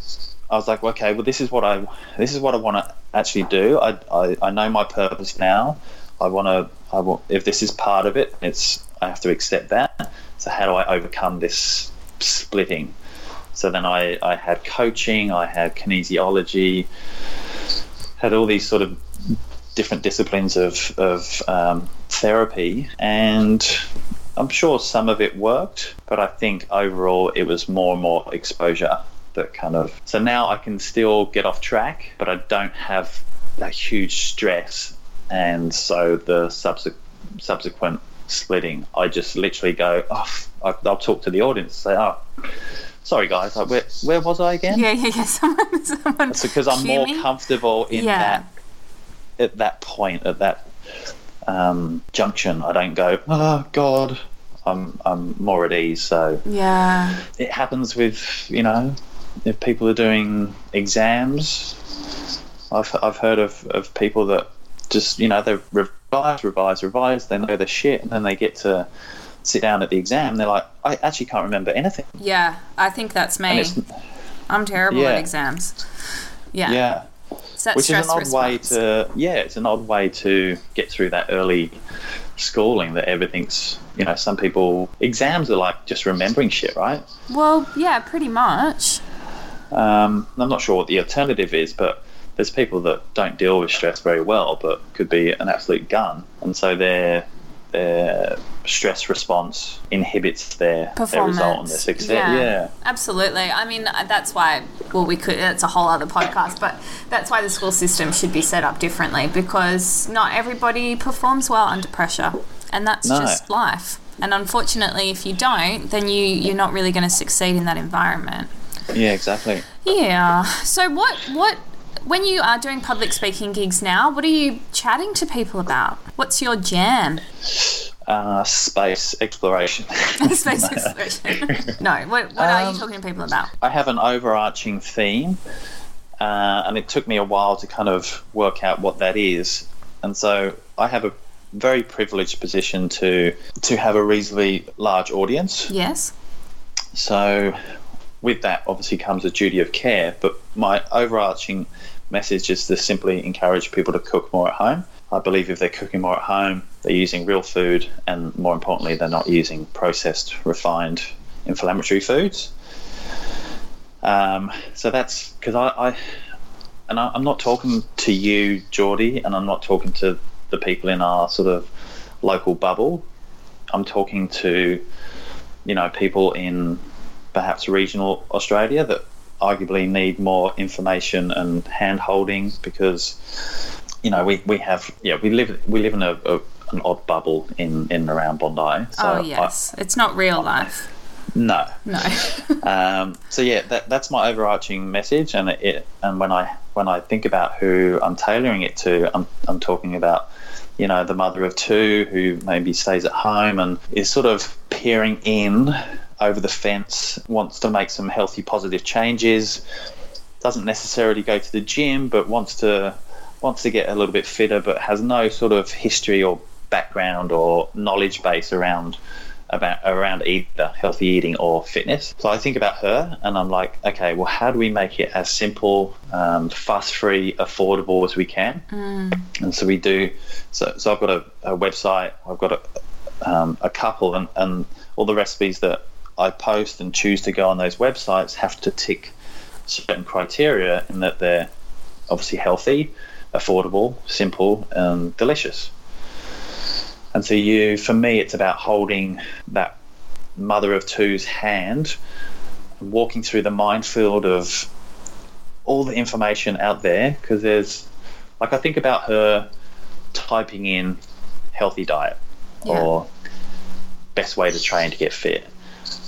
I was like, okay, well, this is what I this is what I want to actually do. I, I, I know my purpose now. I want to. I want if this is part of it, it's I have to accept that. So how do I overcome this splitting? So then I, I had coaching, I had kinesiology, had all these sort of different disciplines of, of um, therapy, and I'm sure some of it worked, but I think overall it was more and more exposure that kind of. So now I can still get off track, but I don't have that huge stress, and so the subse- subsequent splitting, I just literally go, oh, I- I'll talk to the audience, say, oh, sorry guys, like, where, where was I again?
Yeah, yeah, yeah. Someone, someone.
It's because I'm more
me.
comfortable in
Yeah.
that at that point, at that um, junction. I don't go, oh God. I'm I'm more at ease. So
Yeah.
it happens with you know if people are doing exams. I've I've heard of, of people that just you know they revise, revise, revise. They know their shit, and then they get to sit down at the exam. They're like, I actually can't remember anything.
Yeah, I think that's me. I'm terrible
Yeah.
at exams. Yeah.
yeah.
That
which is an odd way to yeah it's an odd way to get through that early schooling that everything's you know some people exams are like just remembering shit right
Well, yeah, pretty much.
Um, i'm not sure what the alternative is but there's people that don't deal with stress very well but could be an absolute gun and so their their stress response inhibits their, their result and their success. Yeah. yeah.
absolutely. I mean, that's why. Well, we could. It's a whole other podcast, but that's why the school system should be set up differently because not everybody performs well under pressure, and that's no. just life. And unfortunately, if you don't, then you you're not really going to succeed in that environment.
Yeah, exactly.
Yeah. So what what when you are doing public speaking gigs now, what are you chatting to people about? What's your jam?
Uh, space exploration.
space exploration. no, what, what um, are you um, talking to people about?
I have an overarching theme, uh, and it took me a while to kind of work out what that is. And so I have a very privileged position to to have a reasonably large audience.
Yes.
So with that obviously comes a duty of care, but my overarching message is to simply encourage people to cook more at home. I believe if they're cooking more at home, they're using real food, and more importantly, they're not using processed, refined, inflammatory foods. Um, so that's because I, I, and I, am not talking to you, Geordie, and I'm not talking to the people in our sort of local bubble. I'm talking to, you know, people in perhaps regional Australia that arguably need more information and hand holding because you know we, we have yeah we live we live in a, a an odd bubble in in around Bondi.
So oh yes, I, it's not real life.
No,
no.
um, so yeah, that, that's my overarching message, and it and when I when I think about who I'm tailoring it to, I'm I'm talking about you know the mother of two who maybe stays at home and is sort of peering in over the fence, wants to make some healthy, positive changes, doesn't necessarily go to the gym, but wants to wants to get a little bit fitter, but has no sort of history or background or knowledge base around about around either healthy eating or fitness. So I think about her, and I'm like, okay, well, how do we make it as simple, um, fuss-free, affordable as we can? Mm. And so we do. So, so I've got a, a website. I've got a, um, a couple, and, and all the recipes that I post and choose to go on those websites have to tick certain criteria in that they're obviously healthy, affordable, simple, and delicious. And so you, for me, it's about holding that mother of two's hand, walking through the minefield of all the information out there because there's, like, I think about her typing in healthy diet yeah. or best way to train to get fit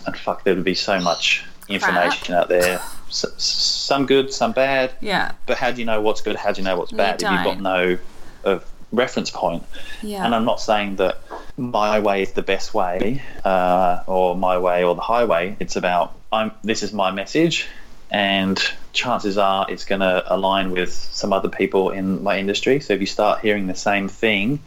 and fuck, there would be so much information Crap. out there. some good, some bad.
Yeah.
But how do you know what's good? How do you know what's bad you if you've got no uh, reference point?
Yeah.
And I'm not saying that my way is the best way, uh, or my way or the highway. It's about I'm. This is my message, and chances are it's going to align with some other people in my industry. So if you start hearing the same thing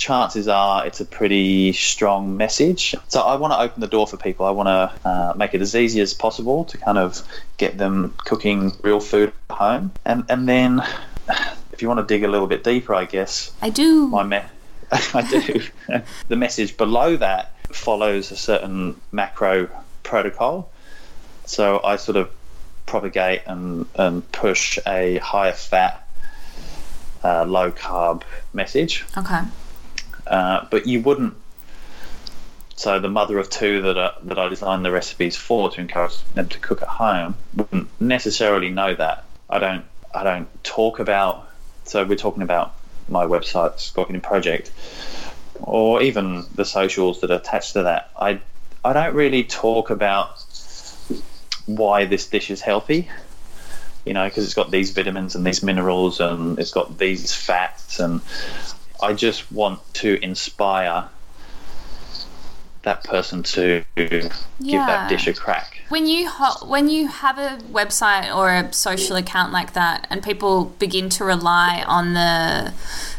chances are it's a pretty strong message. So I want to open the door for people. I want to uh, make it as easy as possible to kind of get them cooking real food at home. And, and then if you want to dig a little bit deeper, I guess.
I do.
My me- I do. the message below that follows a certain macro protocol. So I sort of propagate and, and push a higher fat, uh, low carb message.
Okay.
Uh, but you wouldn't. So the mother of two that I, that I designed the recipes for to encourage them to cook at home wouldn't necessarily know that. I don't. I don't talk about. So we're talking about my website, Scott Gooding Project, or even the socials that are attached to that. I I don't really talk about why this dish is healthy you know, because it's got these vitamins and these minerals and it's got these fats. And I just want to inspire that person to give that dish a crack.
When you ho- when you have a website or a social account like that, and people begin to rely on the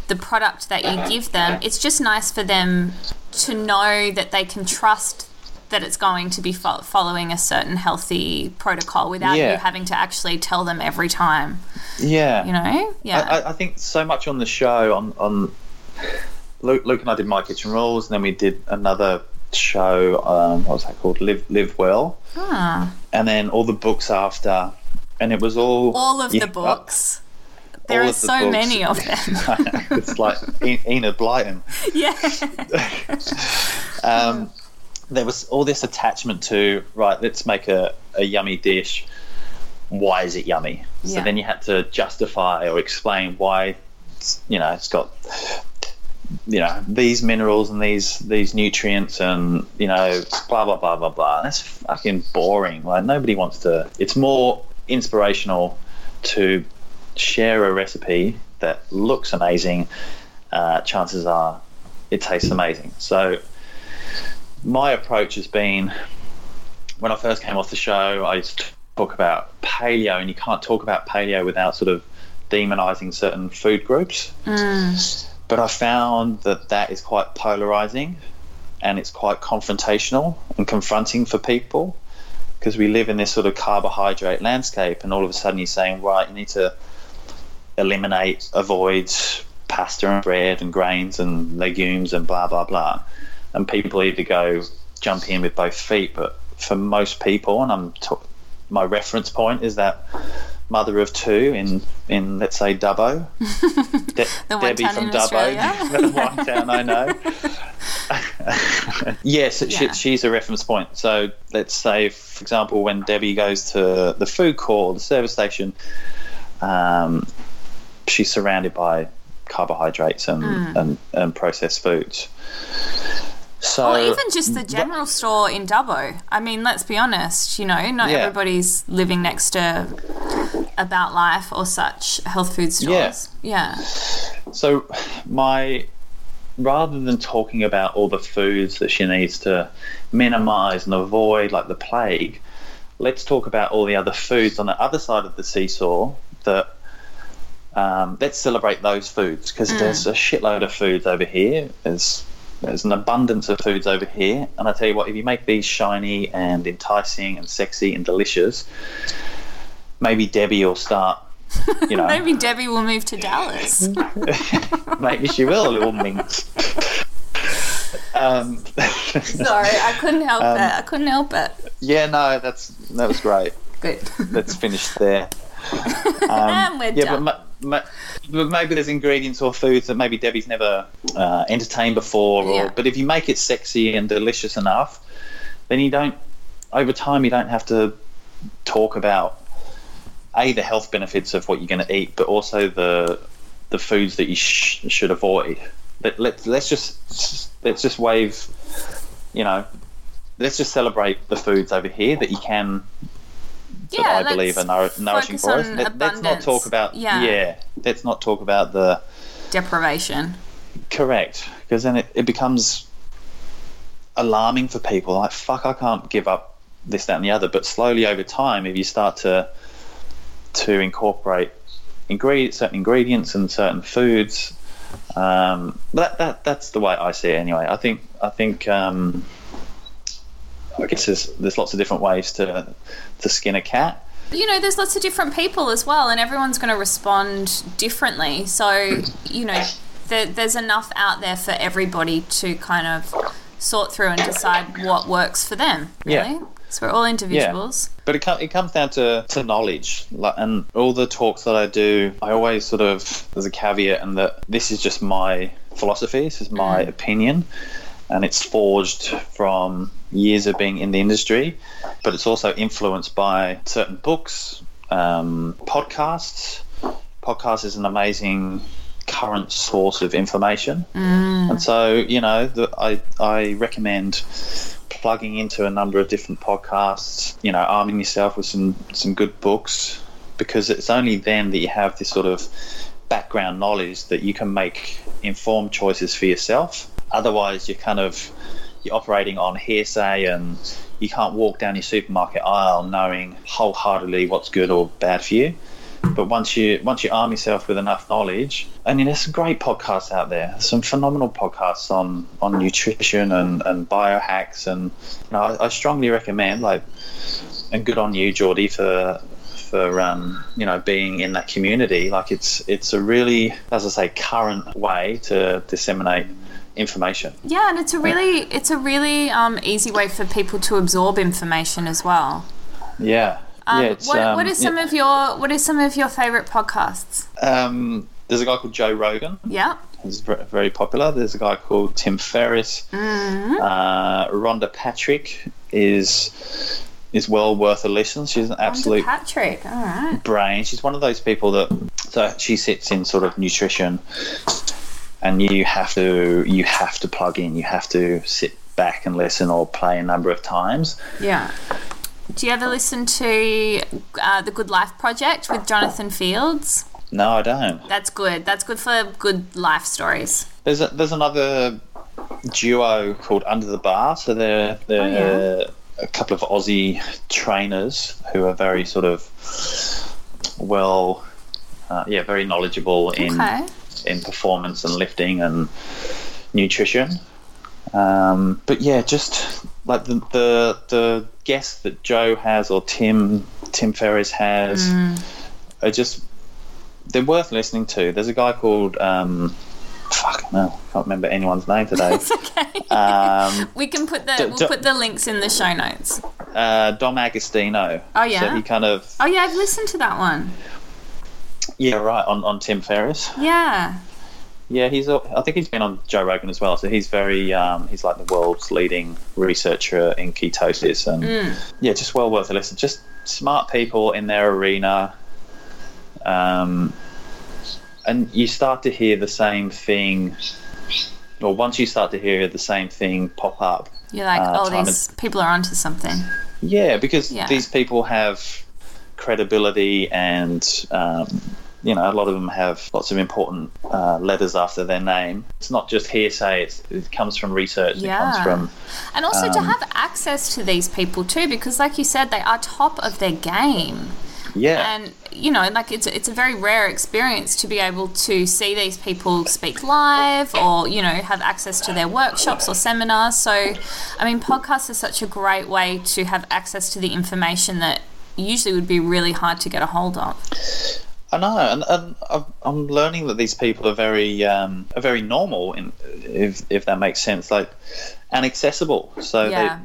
the product that you give them, it's just nice for them to know that they can trust that it's going to be fo- following a certain healthy protocol without yeah. you having to actually tell them every time.
Yeah,
you know, yeah.
I, I think so much on the show on on Luke, Luke and I did My Kitchen Rules, and then we did another show. Um, what was that called? Live Live Well.
Ah.
And then all the books after, and it was all
all of yeah, the books. there are so
books-
many of them.
it's like Enid Blyton.
yeah.
um, there was all this attachment to right let's make a, a yummy dish why is it yummy so
Yeah.
then you had to justify or explain why you know it's got you know these minerals and these these nutrients and you know blah blah blah blah blah. That's fucking boring. Like nobody wants to it's more inspirational to share a recipe that looks amazing uh, chances are it tastes amazing. So my approach has been when I first came off the show, I used to talk about paleo, and you can't talk about paleo without sort of demonizing certain food groups. But I found that that is quite polarizing and it's quite confrontational and confronting for people because we live in this sort of carbohydrate landscape, and all of a sudden you're saying, right, you need to eliminate, avoid pasta and bread and grains and legumes and blah, blah, blah and people either go jump in with both feet. But for most people, and I'm t- my reference point is that mother of two in in let's say Dubbo, De- Debbie from Dubbo, the one town I know. yes,
Yeah.
she, she's a reference point. So let's say, for example, when Debbie goes to the food court, the service station, um, she's surrounded by carbohydrates and,
Mm.
and, and processed foods. So
Or even just the general store in Dubbo. I mean, let's be honest, you know, not
Yeah.
everybody's living next to About Life or such health food stores. Yeah.
So my rather than talking about all the foods that she needs to minimize and avoid like the plague, let's talk about all the other foods on the other side of the seesaw that um, let's celebrate those foods because there's a shitload of foods over here. There's there's an abundance of foods over here, and I tell you what, if you make these shiny and enticing and sexy and delicious, maybe Debbie will start. You know,
Maybe Debbie will move to Dallas.
Maybe she will, a little minx. Um,
Sorry, I couldn't help
Um,
it. I couldn't help it.
yeah, no, that's that was great.
Good.
Let's finish there. Um,
and we're
yeah,
done.
but, but maybe there's ingredients or foods that maybe Debbie's never uh, entertained before. Or,
Yeah.
But if you make it sexy and delicious enough, then you don't. Over time, you don't have to talk about a the health benefits of what you're going to eat, but also the the foods that you sh- should avoid. But Let, let, let's just let's just wave, you know, let's just celebrate the foods over here that you can that
Yeah,
I believe are nour- nourishing for us. Let, let's not talk about
Yeah.
yeah. Let's not talk about the
Deprivation.
correct because then it, it becomes alarming for people. Like fuck, I can't give up this, that, and the other. But slowly over time, if you start to to incorporate ingredient, certain ingredients and certain foods, um, that that that's the way I see it. Anyway, I think I think. Um, I guess there's, there's lots of different ways to to skin a cat.
you know, there's lots of different people as well, and everyone's going to respond differently. So, you know, there, there's enough out there for everybody to kind of sort through and decide what works for them. Really,
Yeah.
so we're all individuals. Yeah.
But it, com- it comes down to, to knowledge. Like, and all the talks that I do, I always sort of, there's a caveat, and that this is just my philosophy, this is my mm. opinion, and it's forged from years of being in the industry, but it's also influenced by certain books, um, podcasts. Podcast is an amazing current source of information. And so, you know, the, I, I recommend plugging into a number of different podcasts, you know, arming yourself with some, some good books, because it's only then that you have this sort of background knowledge that you can make informed choices for yourself. Otherwise, you're kind of you're operating on hearsay and you can't walk down your supermarket aisle knowing wholeheartedly what's good or bad for you. But once you once you arm yourself with enough knowledge, I mean, there's some great podcasts out there. Some phenomenal podcasts on on nutrition and and biohacks, and you know, I, I strongly recommend like, and good on you, Geordie, for for um, you know being in that community. Like it's it's a really, as I say, current way to disseminate information.
Yeah, and it's a really it's a really um, easy way for people to absorb information as well.
Yeah,
Um,
Yeah,
what,
um,
what are some
yeah.
of your What are some of your favorite podcasts?
Um, there's a guy called Joe Rogan.
Yeah.
He's very, very popular. There's a guy called Tim Ferriss.
Mm-hmm.
Uh, Rhonda Patrick is is well worth a listen. She's an absolute
Patrick. All right.
brain. She's one of those people that so she sits in sort of nutrition, and you have to you have to plug in. You have to sit back and listen or play a number of times.
Yeah. Do you ever listen to uh, the Good Life Project with Jonathan Fields?
No, I don't.
That's good. That's good for good life stories.
There's a, there's another duo called Under the Bar. So they're they're a couple of Aussie trainers who are very sort of well, uh, yeah, very knowledgeable in
Okay.
In performance and lifting and nutrition. Um, but yeah, just like the, the the guests that Joe has or Tim Tim Ferriss has are just they're worth listening to. There's a guy called um, fuck no, can't remember anyone's name today.
It's okay.
um,
we can put the we'll put the links in the show notes.
uh, Dom D'Agostino.
Oh, yeah?
So he kind of
Oh yeah, I've listened to that one.
Yeah right on on Tim Ferriss.
Yeah.
Yeah, he's. I think he's been on Joe Rogan as well. So he's very. Um, he's like the world's leading researcher in ketosis, and
Mm.
yeah, just well worth a listen. Just smart people in their arena, um, and you start to hear the same thing. Or once you start to hear the same thing pop up,
You're like,
Uh,
oh, these people are onto something.
yeah, because
Yeah.
these people have credibility and. Um, you know, a lot of them have lots of important uh, letters after their name. It's not just hearsay; it's, it comes from research. It comes
Yeah.
from
And also to
Um,
have access to these people too, because like you said, they are top of their game.
yeah,
And you know, like it's it's a very rare experience to be able to see these people speak live, or you know, have access to their workshops or seminars. So, I mean, podcasts are such a great way to have access to the information that usually would be really hard to get a hold of.
I know, and, and I've- I'm learning that these people are very um, are very normal, in, if if that makes sense, like and accessible. So
Yeah.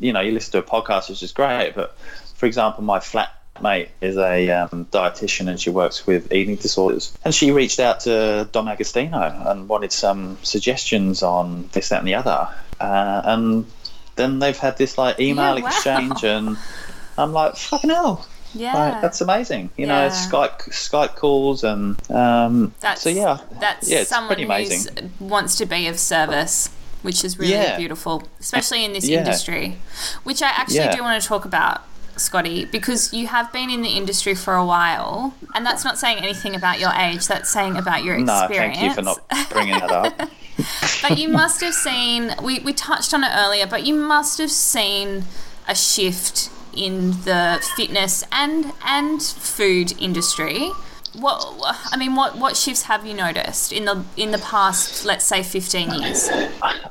they, you know, you listen to a podcast, which is great. But for example, my flatmate is a um, dietitian, and she works with eating disorders. And she reached out to Dom D'Agostino and wanted some suggestions on this, that, and the other. Uh, and then they've had this like email
Yeah, wow.
exchange, and I'm like, fucking hell.
Yeah,
Like, that's amazing. You know, Skype Skype calls and um,
that's
so yeah,
That's
yeah, it's
someone
pretty amazing.
who wants to be of service, which is really
Yeah.
beautiful, especially in this
Yeah.
industry, which I actually
Yeah.
do want to talk about. Scotty, because you have been in the industry for a while, and that's not saying anything about your age. That's saying about your experience.
No, thank you for not bringing that up.
but you must have seen. We we touched on it earlier, but you must have seen a shift in the fitness and and food industry. What I mean, what what shifts have you noticed in the in the past, let's say, fifteen years?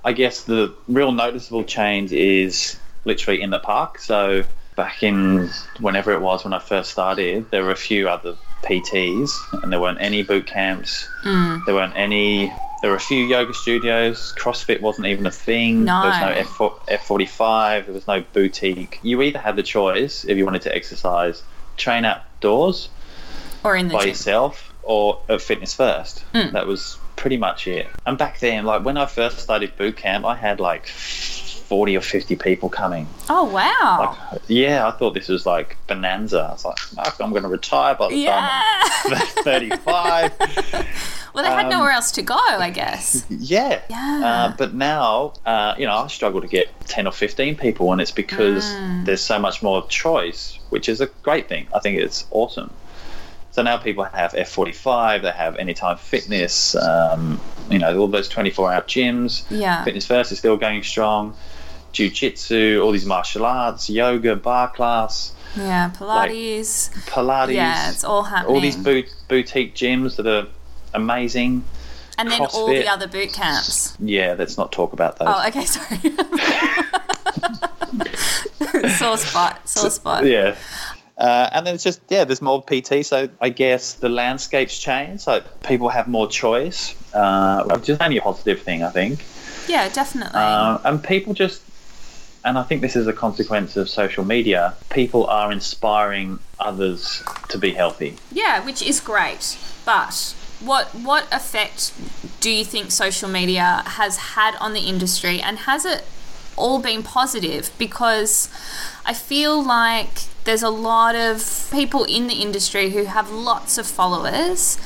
I guess the real noticeable change is literally in the park. So back in whenever it was when I first started, there were a few other PTs, and there weren't any boot camps.
Mm.
There weren't any. There were a few yoga studios. CrossFit wasn't even a thing.
No.
There was no F F forty five. There was no boutique. You either had the choice if you wanted to exercise, train outdoors
Or in the
by
gym?
yourself or at Fitness First.
Mm.
That was pretty much it. And back then, like when I first started boot camp, I had like 40 or 50 people coming.
Oh wow!
Like, yeah, I thought this was like bonanza. I was like, "Fuck, I'm going to retire by the
yeah.
time I'm 35.
well, they had
um,
nowhere else to go, I guess.
yeah.
Yeah.
Uh, but now, uh, you know, I struggle to get 10 or 15 people, and it's because
Mm.
there's so much more choice, which is a great thing. I think it's awesome. So now people have F45, they have Anytime Fitness, um, you know, all those 24 hour gyms.
Yeah.
Fitness First is still going strong. Jiu Jitsu, all these martial arts, yoga, barre class,
Yeah, Pilates.
Pilates.
yeah, it's all happening.
all these boot, boutique gyms that are amazing.
and then all the other boot camps.
Yeah, let's not talk about those.
Oh, okay, sorry. sore spot, sore spot.
Yeah. Uh, and then it's just yeah, there's more PT, so I guess the landscape's changed. So people have more choice, uh, which is only a positive thing, I think.
Yeah, definitely.
Uh, and people just and I think this is a consequence of social media. People are inspiring others to be healthy.
Yeah, which is great. But what what effect do you think social media has had on the industry and has it all been positive because I feel like there's a lot of people in the industry who have lots of followers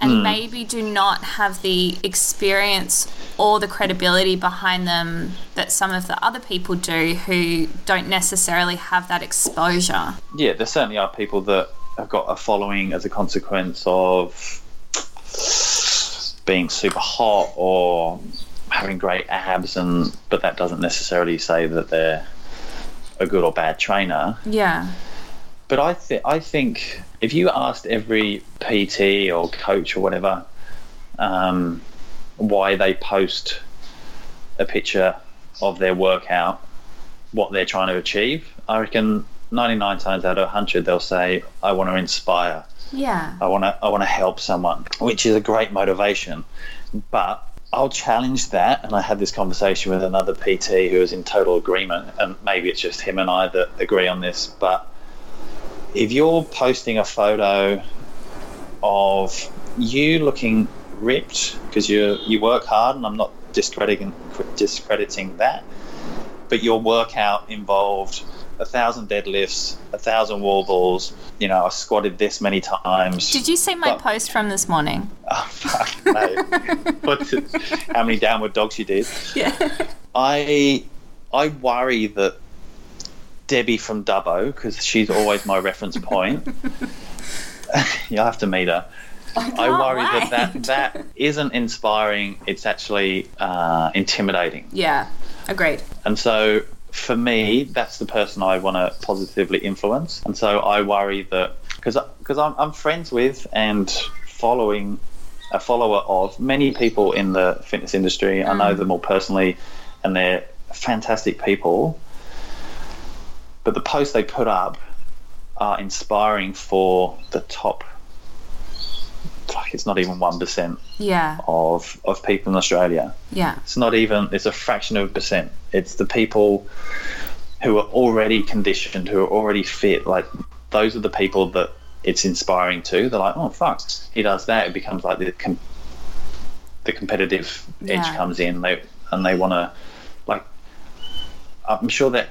and hmm. maybe do not have the experience or the credibility behind them that some of the other people do who don't necessarily have that exposure.
Yeah, there certainly are people that have got a following as a consequence of being super hot or having great abs, and but that doesn't necessarily say that they're a good or bad trainer.
Yeah.
But I think I think if you asked every PT or coach or whatever um, why they post a picture of their workout, what they're trying to achieve, I reckon 99 times out of 100 they'll say, "I want to inspire."
Yeah.
I want to I want to help someone, which is a great motivation. But I'll challenge that, and I had this conversation with another PT who was in total agreement, and maybe it's just him and I that agree on this. But if you're posting a photo of you looking ripped because you you work hard, and I'm not discrediting discrediting that, but your workout involved a thousand deadlifts, a thousand wall balls. You know, I squatted this many times.
Did you see my
But-
post from this morning?
Oh, fuck, no. How many downward dogs you did?
Yeah.
I I worry that Debbie from Dubbo, because she's always my reference point. You'll have to meet her. I
can't
worry that,
wait.
that that isn't inspiring. It's actually uh, intimidating.
Yeah. Agreed.
And so for me, that's the person I want to positively influence. And so I worry that because because I'm, I'm friends with and following a follower of many people in the fitness industry. I know them all personally, and they're fantastic people. But the posts they put up are inspiring for the top. Like it's not even one percent
Yeah.
of of people in Australia.
Yeah.
It's not even, it's a fraction of a percent. It's the people who are already conditioned, who are already fit. Like, those are the people that it's inspiring to. They're like, oh, fuck, he does that. It becomes like the, com- the competitive edge
Yeah.
comes in. They And they want to, like, I'm sure that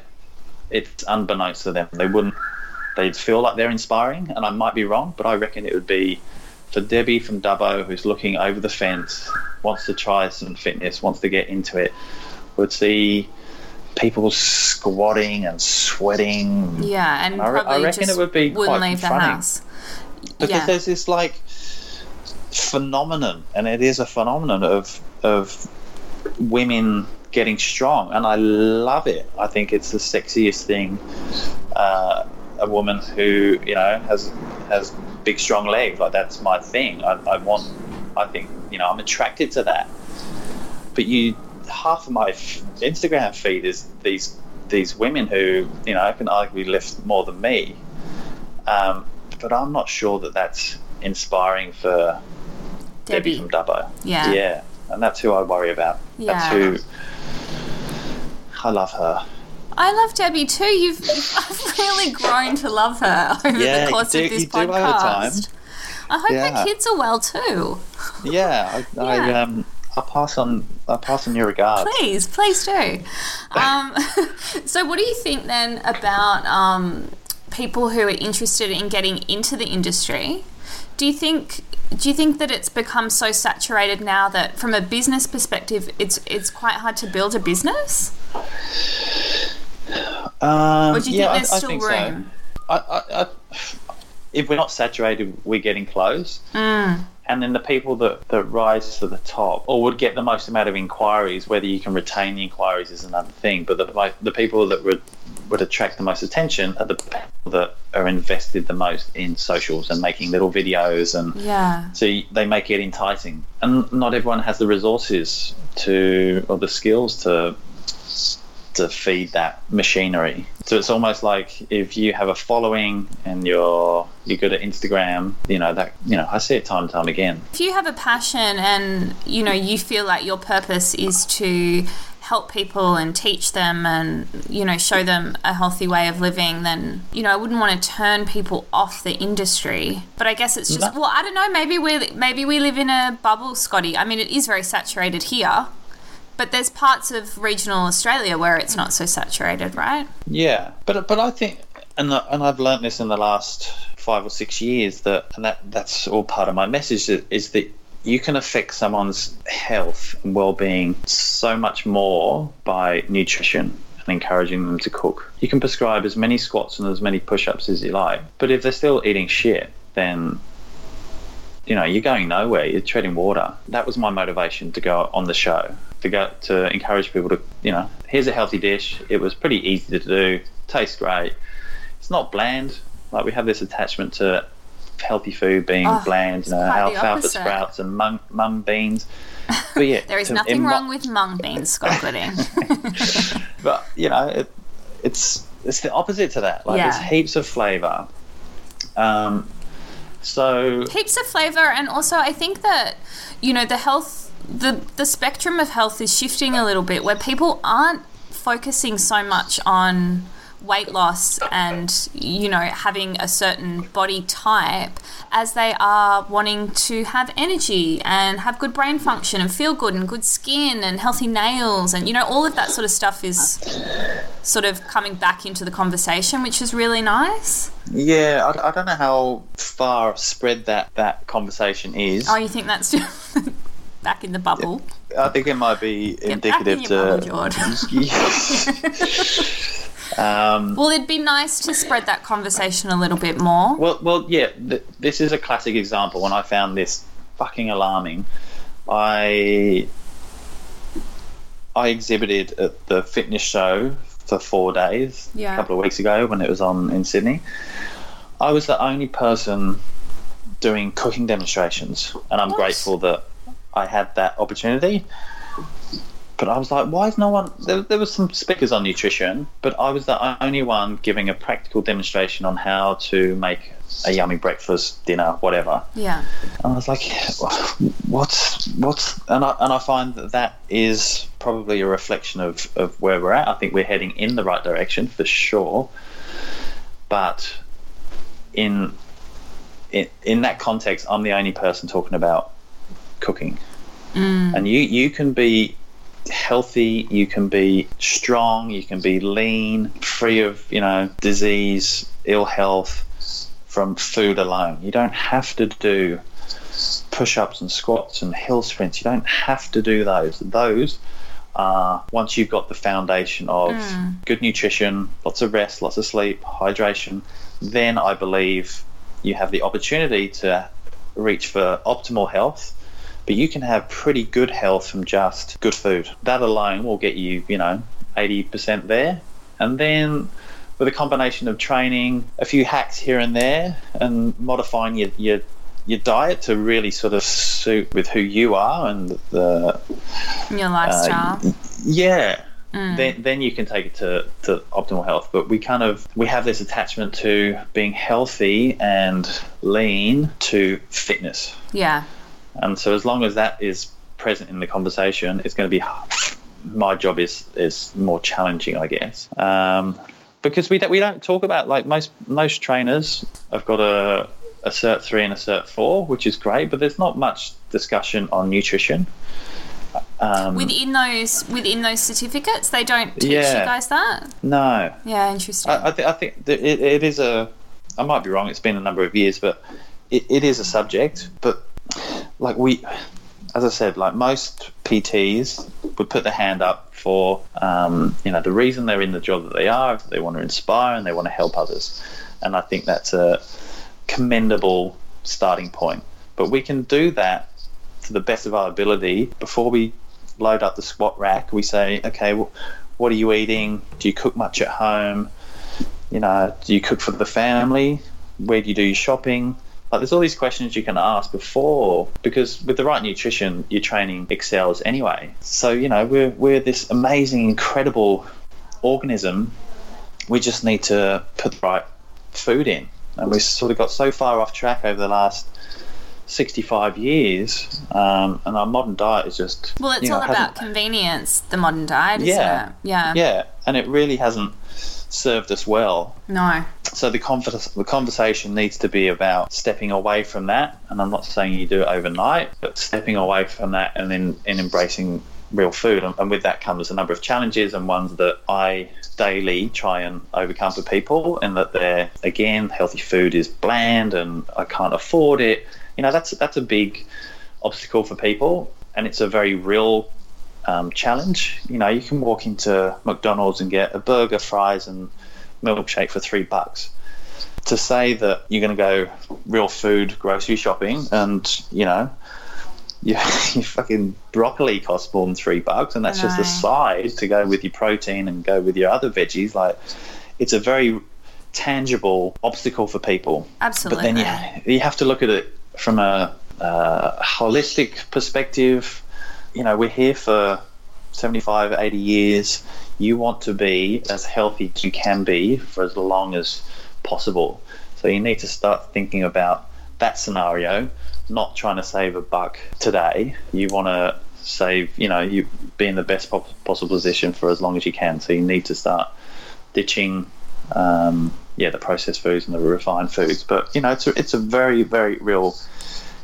it's unbeknownst to them. They wouldn't, they'd feel like they're inspiring, and I might be wrong, but I reckon it would be for Debbie from Dubbo, who's looking over the fence, wants to try some fitness, wants to get into it, would see people squatting and sweating.
Yeah, and
I re- I reckon
just
it would be
wouldn't
quite
leave the house.
Because
yeah.
there's this like phenomenon, and it is a phenomenon of of women getting strong, and I love it. I think it's the sexiest thing. Uh, a woman who you know has has big strong legs, like that's my thing. I, I want. I think you know I'm attracted to that. But you, half of my f- Instagram feed is these these women who you know can arguably lift more than me. Um, but I'm not sure that that's inspiring for Debbie,
Debbie.
from Dubbo.
Yeah.
Yeah. And that's who I worry about. That's
Yeah.
who I love her.
I love Debbie too. You've, you've really grown to love her over
Yeah,
the course
do-
of this
you do over time.
podcast. I hope
Yeah.
her kids are well too.
Yeah. I, I um I'll pass on I'll pass on your regards.
Please, please do. Um, so, what do you think then about um, people who are interested in getting into the industry? Do you think do you think that it's become so saturated now that, from a business perspective, it's it's quite hard to build a business?
Um,
Or do you
yeah,
think
I-
there's
I,
still
think
room?
So. I, I, I, if we're not saturated, we're getting close.
Mm.
And then the people that, that rise to the top or would get the most amount of inquiries, whether you can retain the inquiries is another thing. But the, the people that would, would attract the most attention are the people that are invested the most in socials and making little videos and
Yeah.
so they make it enticing. And not everyone has the resources to or the skills to to feed that machinery. So it's almost like if you have a following and you're you're good at Instagram, you know that you know I see it time and time again.
If you have a passion and you know you feel like your purpose is to help people and teach them and you know show them a healthy way of living then you know I wouldn't want to turn people off the industry but I guess it's just well I don't know maybe we maybe we live in a bubble Scotty I mean it is very saturated here but there's parts of regional Australia where it's not so saturated right
yeah but but I think and the, and I've learned this in the last five or six years that and that that's all part of my message is, that you can affect someone's health and well-being so much more by nutrition and encouraging them to cook. You can prescribe as many squats and as many push-ups as you like, but if they're still eating shit, then you know you're going nowhere. You're treading water. That was my motivation to go on the show to go to encourage people to you know here's a healthy dish. It was pretty easy to do, tastes great. It's not bland. Like we have this attachment to healthy food being
Oh,
bland, you know, alfalfa sprouts and mung, mung beans. But yeah,
there is
to-
nothing wrong with mung beans Scott Gooding
but you know, it, it's it's the opposite to that. Like there's heaps of flavour. Um, so
heaps of flavor and also i think that you know the health the the spectrum of health is shifting a little bit where people aren't focusing so much on weight loss and you know having a certain body type as they are wanting to have energy and have good brain function and feel good and good skin and healthy nails and you know all of that sort of stuff is sort of coming back into the conversation which is really nice
yeah, I, I don't know how far spread that that conversation is.
Oh, you think that's still back in the bubble?
I think it might be
Get
indicative to.
bubble,
um,
Well, it'd be nice to spread that conversation a little bit more.
Well, well, yeah. Th- this is a classic example. When I found this fucking alarming, I I exhibited at the fitness show for four days
Yeah.
a couple of weeks ago when it was on in Sydney. I was the only person doing cooking demonstrations, and I'm
What?
grateful that I had that opportunity. But I was like, why is no one? There, there was some speakers on nutrition, but I was the only one giving a practical demonstration on how to make a yummy breakfast, dinner, whatever.
Yeah.
And I was like, what's what's? And I and I find that that is probably a reflection of of where we're at. I think we're heading in the right direction for sure, but in in in that context, I'm the only person talking about cooking, mm. and you you can be healthy, you can be strong, you can be lean, free of you know disease, ill health from food alone. You don't have to do push-ups and squats and hill sprints. You don't have to do those. Those are once you've got the foundation of mm. good nutrition, lots of rest, lots of sleep, hydration, then I believe you have the opportunity to reach for optimal health. But you can have pretty good health from just good food. That alone will get you, you know, 80% there. And then with a combination of training, a few hacks here and there, and modifying your, your your diet to really sort of suit with who you are and the
Your
uh,
lifestyle.
y- yeah then then you can take it to, to optimal health but we kind of we have this attachment to being healthy and lean to fitness
yeah.
And so as long as that is present in the conversation it's going to be my job is is more challenging i guess um, because we don't we don't talk about like most most trainers have got a a cert 3 and a cert 4 which is great but there's not much discussion on nutrition um,
Within those within those certificates, they don't teach you
Yeah.
guys that.
no
Yeah, interesting.
I, I, th- I think it, it is a. I might be wrong. It's been a number of years, but it, it is a subject. But like we, as I said, like most PTs would put their hand up for um, you know the reason they're in the job that they are. They want to inspire and they want to help others, and I think that's a commendable starting point. But we can do that to the best of our ability before we load up the squat rack. We say, okay, wh- what are you eating? Do you cook much at home? You know, do you cook for the family? Where do you do your shopping? Like, there's all these questions you can ask before because with the right nutrition, your training excels anyway. So you know, we're we're this amazing, incredible organism. We just need to put the right food in, and we sort of got so far off track over the last 65 years, um, and our modern diet is just
Well, it's
you know,
all about convenience, the modern diet,
Yeah.
it? Yeah.
yeah, and it really hasn't served us well.
No.
So the convers- the conversation needs to be about stepping away from that, and I'm not saying you do it overnight, but stepping away from that and then and embracing real food, and, and with that comes a number of challenges and ones that I daily try and overcome for people, and that they're again healthy food is bland and I can't afford it. You know that's that's a big obstacle for people, and it's a very real um, challenge. You know, you can walk into McDonald's and get a burger, fries, and milkshake for three bucks. To say that you're going to go real food grocery shopping and you know, your, your fucking broccoli costs more than three bucks, and that's just a side to go with your protein and go with your other veggies. Like, it's a very tangible obstacle for people.
Absolutely.
But then you, you have to look at it from a uh, holistic perspective. You know, we're here for 75, 80 years. You want to be as healthy as you can be for as long as possible. So you need to start thinking about that scenario, not trying to save a buck today. You want to save, you know, you be in the best possible position for as long as you can. So you need to start ditching um, yeah, the processed foods and the refined foods. But you know, it's a, it's a very very real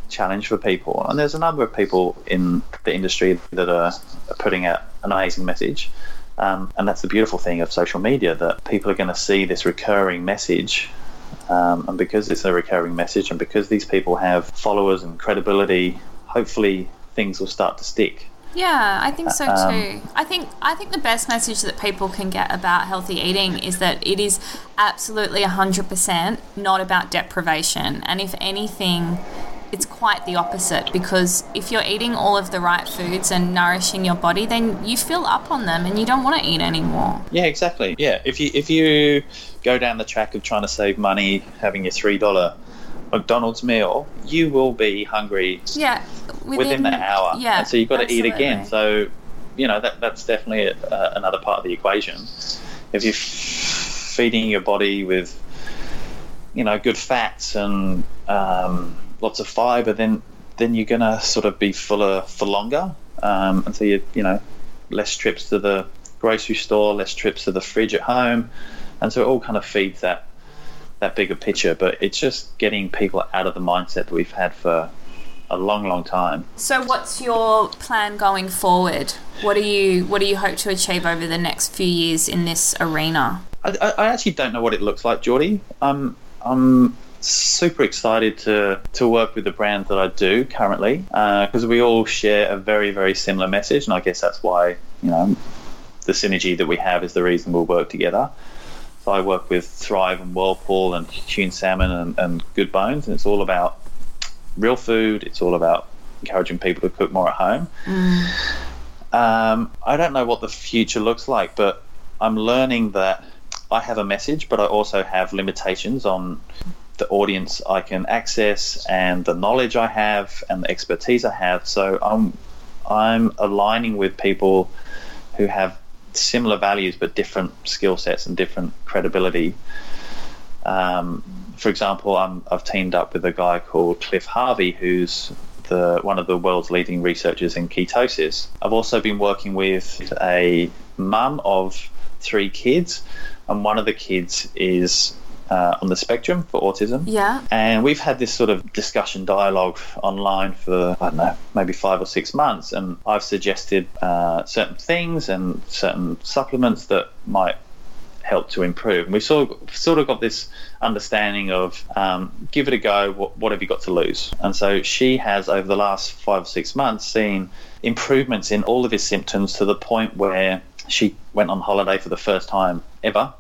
challenge for people, and there's a number of people in the industry that are, are putting out an amazing message. Um, and that's the beautiful thing of social media that people are going to see this recurring message. Um, and because it's a recurring message, and because these people have followers and credibility, hopefully things will start to stick.
Yeah, I think so too.
Um,
I think I think the best message that people can get about healthy eating is that it is absolutely 100% not about deprivation. And if anything, it's quite the opposite because if you're eating all of the right foods and nourishing your body, then you fill up on them and you don't want to eat anymore.
Yeah, exactly. Yeah, if you if you go down the track of trying to save money, having your three dollar McDonald's meal, you will be hungry
Yeah,
within, the hour.
Yeah,
and so you've got to eat again. So you know that that's definitely uh, another part of the equation. If you're feeding your body with you know good fats and um, lots of fiber, then then you're gonna sort of be fuller for longer, um, and so you you know less trips to the grocery store, less trips to the fridge at home, and so it all kind of feeds that that bigger picture. But it's just getting people out of the mindset that we've had for a long, long time.
So, what's your plan going forward? What do you What do you hope to achieve over the next few years in this arena?
I, I actually don't know what it looks like, Geordie. I'm I'm super excited to to work with the brand that I do currently because we all share a very very similar message, and I guess that's why you know the synergy that we have is the reason we'll work together. So I work with Thrive and Whirlpool and Huon Salmon and, and Good Bones, and it's all about real food. It's all about encouraging people to cook more at home. Um, I don't know what the future looks like, but I'm learning that I have a message, but I also have limitations on the audience I can access and the knowledge I have and the expertise I have. So I'm I'm aligning with people who have similar values but different skill sets and different credibility. Um, for example, I'm, I've teamed up with a guy called Cliff Harvey, who's the one of the world's leading researchers in ketosis. I've also been working with a mum of three kids, and one of the kids is uh, on the spectrum for autism.
Yeah.
And we've had this sort of discussion dialogue online for, I don't know, maybe five or six months. And I've suggested uh, certain things and certain supplements that might help to improve. And we've sort of, sort of got this understanding of um, give it a go, what, what have you got to lose? And so she has, over the last five or six months, seen improvements in all of his symptoms to the point where she went on holiday for the first time ever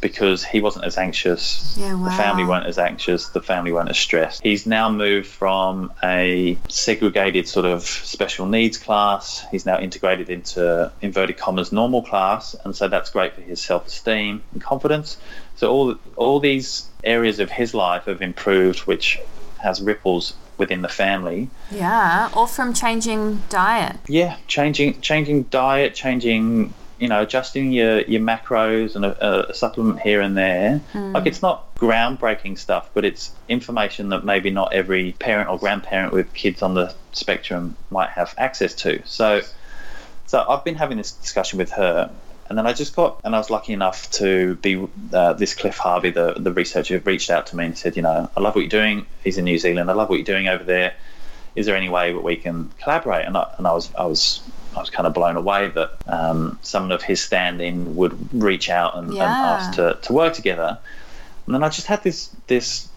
because he wasn't as anxious.
Yeah,
The family weren't as anxious. The family weren't as stressed. He's now moved from a segregated sort of special needs class. He's now integrated into inverted commas normal class, and so that's great for his self-esteem and confidence. So all all these areas of his life have improved, which has ripples within the family.
Yeah, or from changing diet.
Yeah, changing changing diet, changing you know, adjusting your, your macros and a, a supplement here and there. Like it's not groundbreaking stuff, but it's information that maybe not every parent or grandparent with kids on the spectrum might have access to. So, so I've been having this discussion with her, and then I just got, and I was lucky enough to be uh, this Cliff Harvey, the the researcher, reached out to me and said, you know, I love what you're doing. He's in New Zealand. I love what you're doing over there. Is there any way that we can collaborate? And I, and I was I was I was kind of blown away that um, someone of his standing would reach out and, and ask to, to work together. And then I just had this this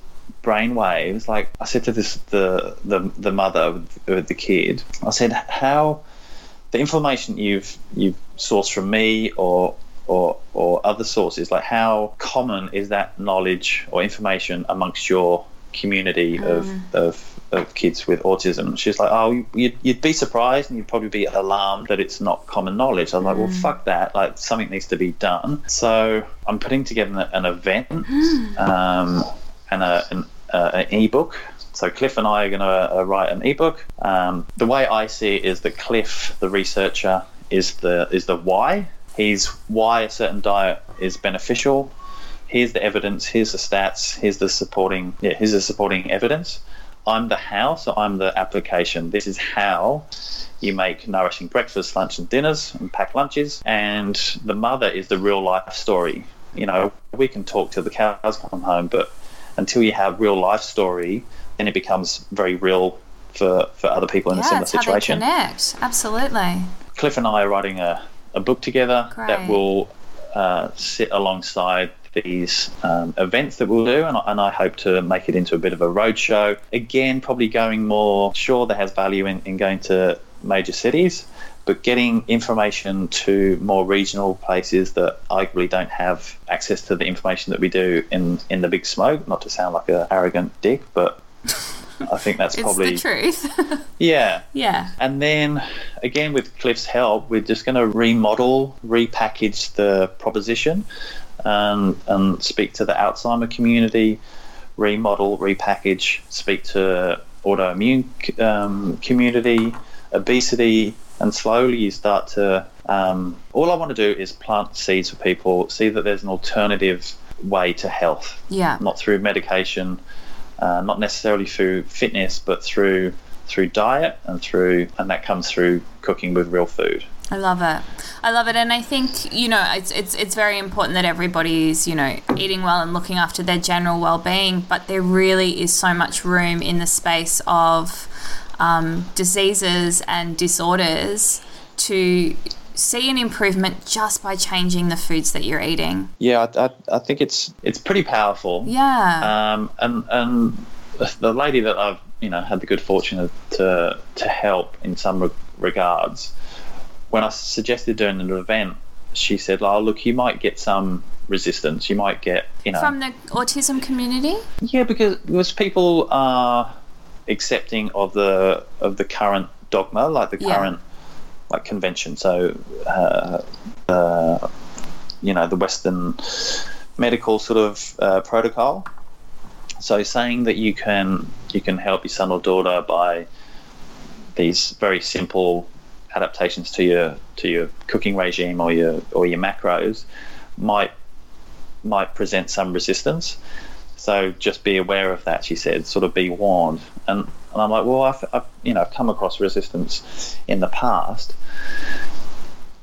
brain waves. Like I said to this the the, the mother with, with the kid, I said, how the information you've you've sourced from me or or or other sources, like how common is that knowledge or information amongst your community of, of of kids with autism? She's like, oh, you'd, you'd be surprised and you'd probably be alarmed that it's not common knowledge. I'm like, well, fuck that. Like something needs to be done. So I'm putting together an, an event um, and a, an, uh, an ebook. So Cliff and I are going to uh, write an ebook. Um, the way I see it is that Cliff, the researcher, is the is the why. He's why a certain diet is beneficial. Here's the evidence. Here's the stats. Here's the supporting. Yeah, here's the supporting evidence. I'm the how, so I'm the application. This is how you make nourishing breakfast, lunch, and dinners, and pack lunches. And the mother is the real life story. You know, we can talk till the cows come home, but until you have real life story, then it becomes very real for, for other people in a
yeah,
similar
how they
situation.
connect. Absolutely.
Cliff and I are writing a, a book together
Great.
that will uh, sit alongside these um, events that we'll do, and, I- and I hope to make it into a bit of a roadshow. Again, probably going more, sure, there has value in, in going to major cities, but getting information to more regional places that arguably don't have access to the information that we do in, in the big smoke. Not to sound like a arrogant dick, but I think that's
It's
probably
the truth.
yeah.
yeah.
And then again, with Cliff's help, we're just going to remodel, repackage the proposition, and, and speak to the Alzheimer community, remodel, repackage, speak to autoimmune um, community, obesity, and slowly you start to. Um, all I want to do is plant seeds for people, see that there's an alternative way to health
Yeah.
not through medication, uh, not necessarily through fitness, but through through diet and through and that comes through cooking with real food.
I love it. I love it, and I think you know it's it's it's very important that everybody's you know eating well and looking after their general well being. But there really is so much room in the space of um, diseases and disorders to see an improvement just by changing the foods that you're eating.
Yeah, I, I, I think it's it's pretty powerful.
Yeah.
Um, and and the lady that I've you know had the good fortune of, to to help in some re- regards, when I suggested doing an event, she said, "Oh, look, you might get some resistance. You might get you know
From the autism community.
Yeah, because because people are accepting of the of the current dogma, like the
Yeah.
current like convention. So, uh, uh, you know, the Western medical sort of uh, protocol. So, saying that you can you can help your son or daughter by these very simple adaptations to your to your cooking regime or your or your macros might might present some resistance. So just be aware of that, she said. Sort of be warned. And, and I'm like, well, I've, I've you know I've come across resistance in the past,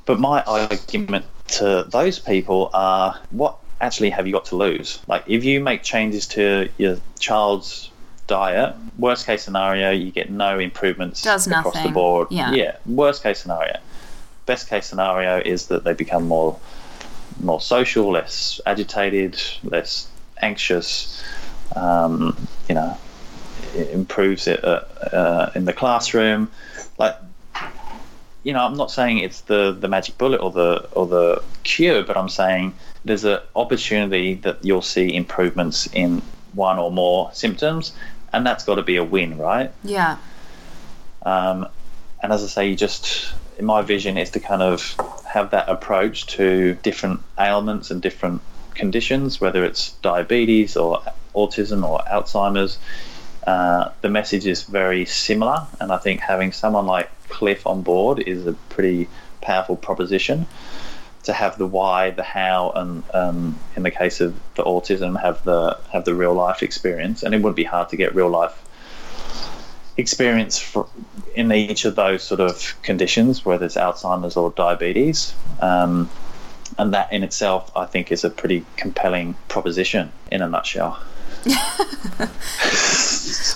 but my argument to those people are, what actually have you got to lose? Like, if you make changes to your child's diet, worst case scenario, you get no improvements
Does
across the board.
Yeah.
Yeah. Worst case scenario. Best case scenario is that they become more more social, less agitated, less anxious. Um, you know, it improves it uh, uh, in the classroom. Like, you know, I'm not saying it's the the magic bullet or the or the cure, but I'm saying there's an opportunity that you'll see improvements in one or more symptoms, and that's got to be a win, right?
Yeah.
Um, and as I say, you just, in my vision, is to kind of have that approach to different ailments and different conditions, whether it's diabetes or autism or Alzheimer's. Uh, the message is very similar, and I think having someone like Cliff on board is a pretty powerful proposition. To have the why, the how, and um, in the case of the autism, have the have the real life experience. And it would be hard to get real life experience for, in each of those sort of conditions, whether it's Alzheimer's or diabetes. Um, and that in itself, I think, is a pretty compelling proposition in a nutshell.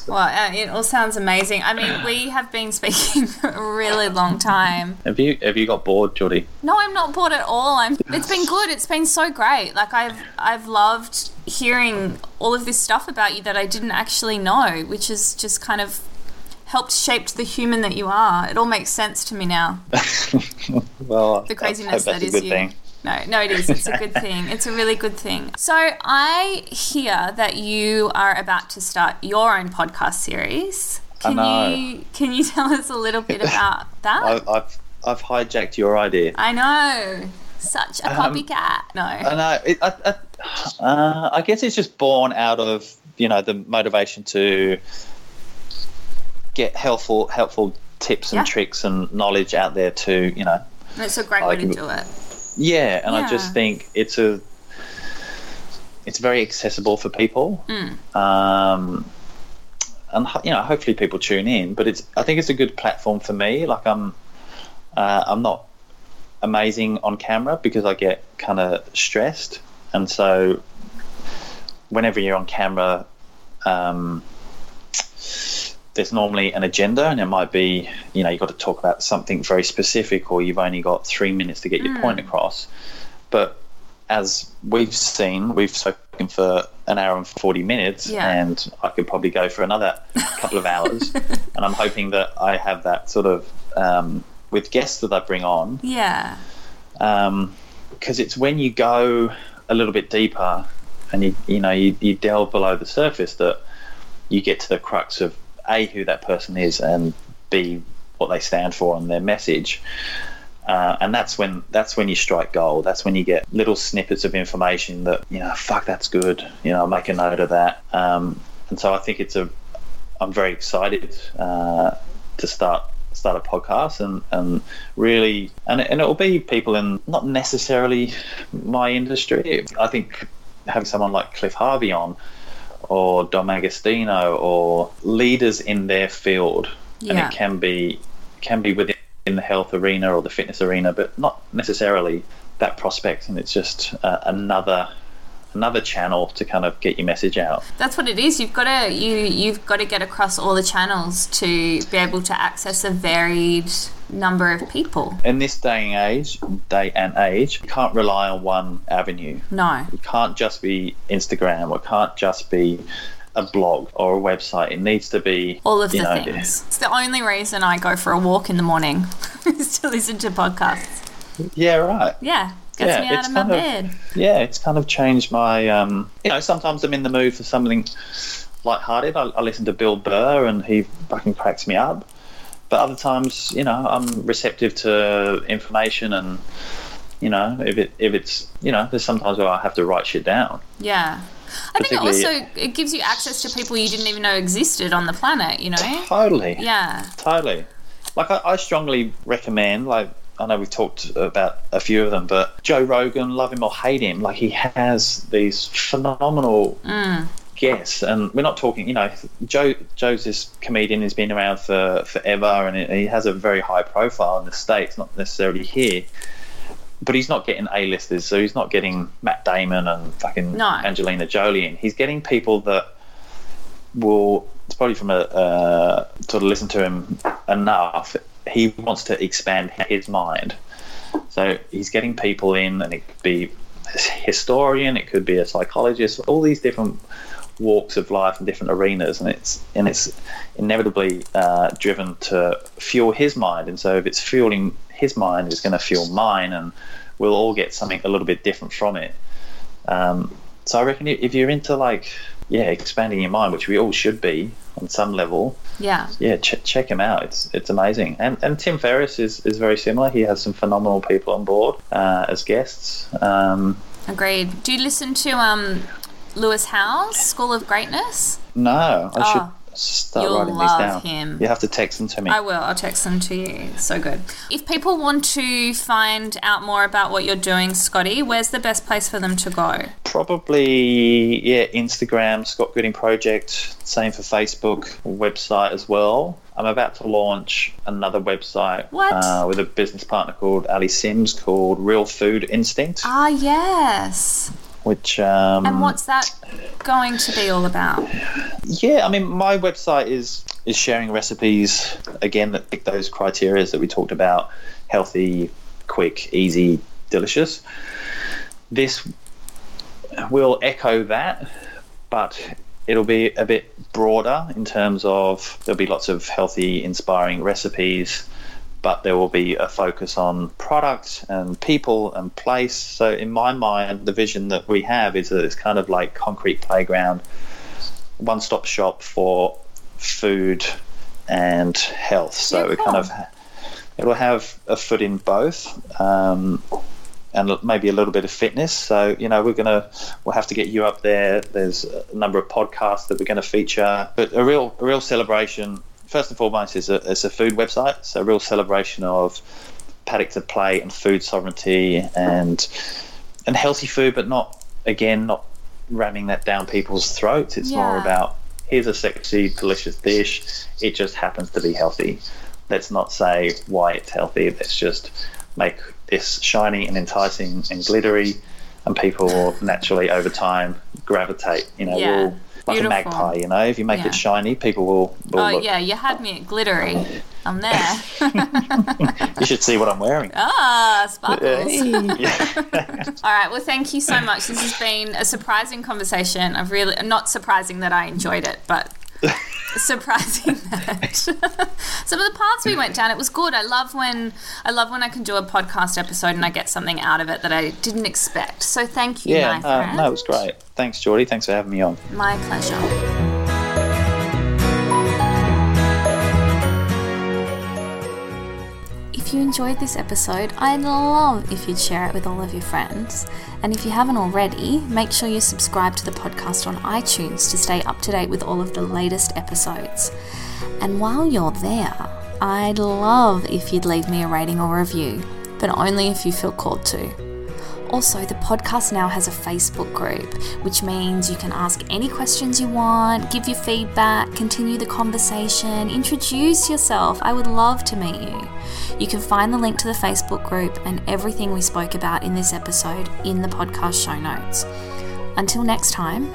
well, uh, it all sounds amazing. I mean, we have been speaking for a really long time.
Have you have you got bored, Geordie?
No, I'm not bored at all. I'm. It's been good. It's been so great. Like I've I've loved hearing all of this stuff about you that I didn't actually know, which is just kind of helped shape the human that you are. It all makes sense to me now.
well,
the craziness that is you. Thing. No, no, it is. It's a good thing. It's a really good thing. So I hear that you are about to start your own podcast series. Can you can you tell us a little bit about that?
I, I've I've hijacked your idea.
I know. Such a um, copycat. Um, no. I
know. It, I, I, uh, I guess it's just born out of you know the motivation to get helpful helpful tips and yeah. tricks and knowledge out there to you know.
It's a great way to do it.
Yeah, and yeah. I just think it's a it's very accessible for people.
Mm.
Um, and you know, hopefully people tune in. But it's I think it's a good platform for me. Like I'm uh, I'm not amazing on camera because I get kind of stressed, and so whenever you're on camera. Um, there's normally an agenda and it might be you know you've got to talk about something very specific or you've only got three minutes to get your mm. point across but as we've seen we've spoken for an hour and 40 minutes yeah. and i could probably go for another couple of hours and i'm hoping that i have that sort of um, with guests that i bring on
yeah
because um, it's when you go a little bit deeper and you you know you, you delve below the surface that you get to the crux of a who that person is and b what they stand for and their message. Uh, and that's when that's when you strike gold. That's when you get little snippets of information that you know, fuck, that's good. You know, I'll make a note of that. Um, and so I think it's a. I'm very excited uh, to start start a podcast and, and really and, and it will be people in not necessarily my industry. I think having someone like Cliff Harvey on or Dom D'Agostino or leaders in their field, yeah. and it can be can be within the health arena or the fitness arena, but not necessarily that prospect. And it's just uh, another another channel to kind of get your message out.
That's what it is. You've got to you you've got to get across all the channels to be able to access a varied number of people.
In this day and age, day and age, you can't rely on one avenue.
No.
It can't just be Instagram or it can't just be a blog or a website. It needs to be
all of the know, things. It's the only reason I go for a walk in the morning is to listen to podcasts.
Yeah, right.
Yeah. Gets yeah, me out of my bed.
yeah, it's kind of changed my. Um, you know, sometimes I'm in the mood for something light-hearted. I, I listen to Bill Burr, and he fucking cracks me up. But other times, you know, I'm receptive to information, and you know, if it if it's you know, there's sometimes where I have to write shit down.
Yeah. I think it also it gives you access to people you didn't even know existed on the planet. You know.
Totally.
Yeah.
Totally. Like I, I strongly recommend like I know we've talked about a few of them, but Joe Rogan, love him or hate him, like he has these phenomenal
mm.
guests, and we're not talking. You know, Joe Joe's this comedian who's been around for forever, and he has a very high profile in the states, not necessarily here. But he's not getting A-listers, so he's not getting Matt Damon and fucking no. Angelina Jolie in. He's getting people that will it's probably from a uh, sort of listen to him enough he wants to expand his mind. So he's getting people in, and it could be a historian, it could be a psychologist, all these different walks of life and different arenas, and it's and it's inevitably uh, driven to fuel his mind. And so if it's fueling his mind, it's going to fuel mine, and we'll all get something a little bit different from it. Um, so I reckon if you're into like yeah expanding your mind, which we all should be on some level,
yeah.
Yeah, ch- check him out. It's it's amazing. And and Tim Ferriss is, is very similar. He has some phenomenal people on board uh, as guests. Um,
Agreed. Do you listen to um, Lewis Howes, School of Greatness?
No, I oh. should start
You'll
writing
love
these down.
him.
You have to text them to me.
I will. I'll text them to you. So good. If people want to find out more about what you're doing, Scotty, where's the best place for them to go?
Probably, yeah, Instagram, Scott Gooding Project, same for Facebook, website as well. I'm about to launch another website Uh, with a business partner called Ali Sims called Real Food Instinct,
Ah, yes.
Which. Um,
And what's that going to be all about?
Yeah, I mean, my website is is sharing recipes again that tick those criteria that we talked about: healthy, quick, easy, delicious. This will echo that, but it'll be a bit broader in terms of there'll be lots of healthy, inspiring recipes. But there will be a focus on product and people and place. So, in my mind, the vision that we have is that it's kind of like concrete playground one stop shop for food and health. So
Yeah,
it kind of it'll have a foot in both. Um, and maybe a little bit of fitness. So you know we're gonna we'll have to get you up there. There's a number of podcasts that we're going to feature, but a real a real celebration. First and foremost is a it's a food website. So a real celebration of paddock to plate and food sovereignty and and healthy food, but not again not ramming that down people's throats. It's more about here's a sexy, delicious dish. It just happens to be healthy. Let's not say why it's healthy. Let's just make this shiny and enticing and glittery, and people will naturally over time gravitate. You know,
Yeah.
will like
Beautiful.
a magpie. You know, if you make
Yeah.
it shiny, people will. will
Oh,
look.
yeah, you had me at glittery. I'm there.
You should see what I'm wearing.
ah, sparkles.
Yeah.
All right. Well, thank you so much. This has been a surprising conversation. I've really not surprising that I enjoyed it, but surprising that some of the paths we went down. It was good. I love when I love when I can do a podcast episode and I get something out of it that I didn't expect. So thank you,
yeah, uh, no, it was great. Thanks, Geordie. Thanks for having me on.
My pleasure. If you enjoyed this episode, I'd love if you'd share it with all of your friends. And if you haven't already, make sure you subscribe to the podcast on iTunes to stay up to date with all of the latest episodes. And while you're there, I'd love if you'd leave me a rating or review, but only if you feel called to. Also, the podcast now has a Facebook group, which means you can ask any questions you want, give your feedback, continue the conversation, introduce yourself. I would love to meet you. You can find the link to the Facebook group and everything we spoke about in this episode in the podcast show notes. Until next time,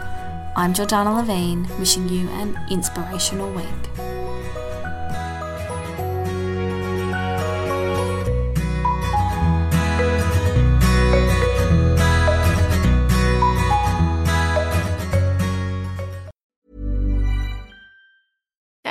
I'm Jordana Levine, wishing you an inspirational week.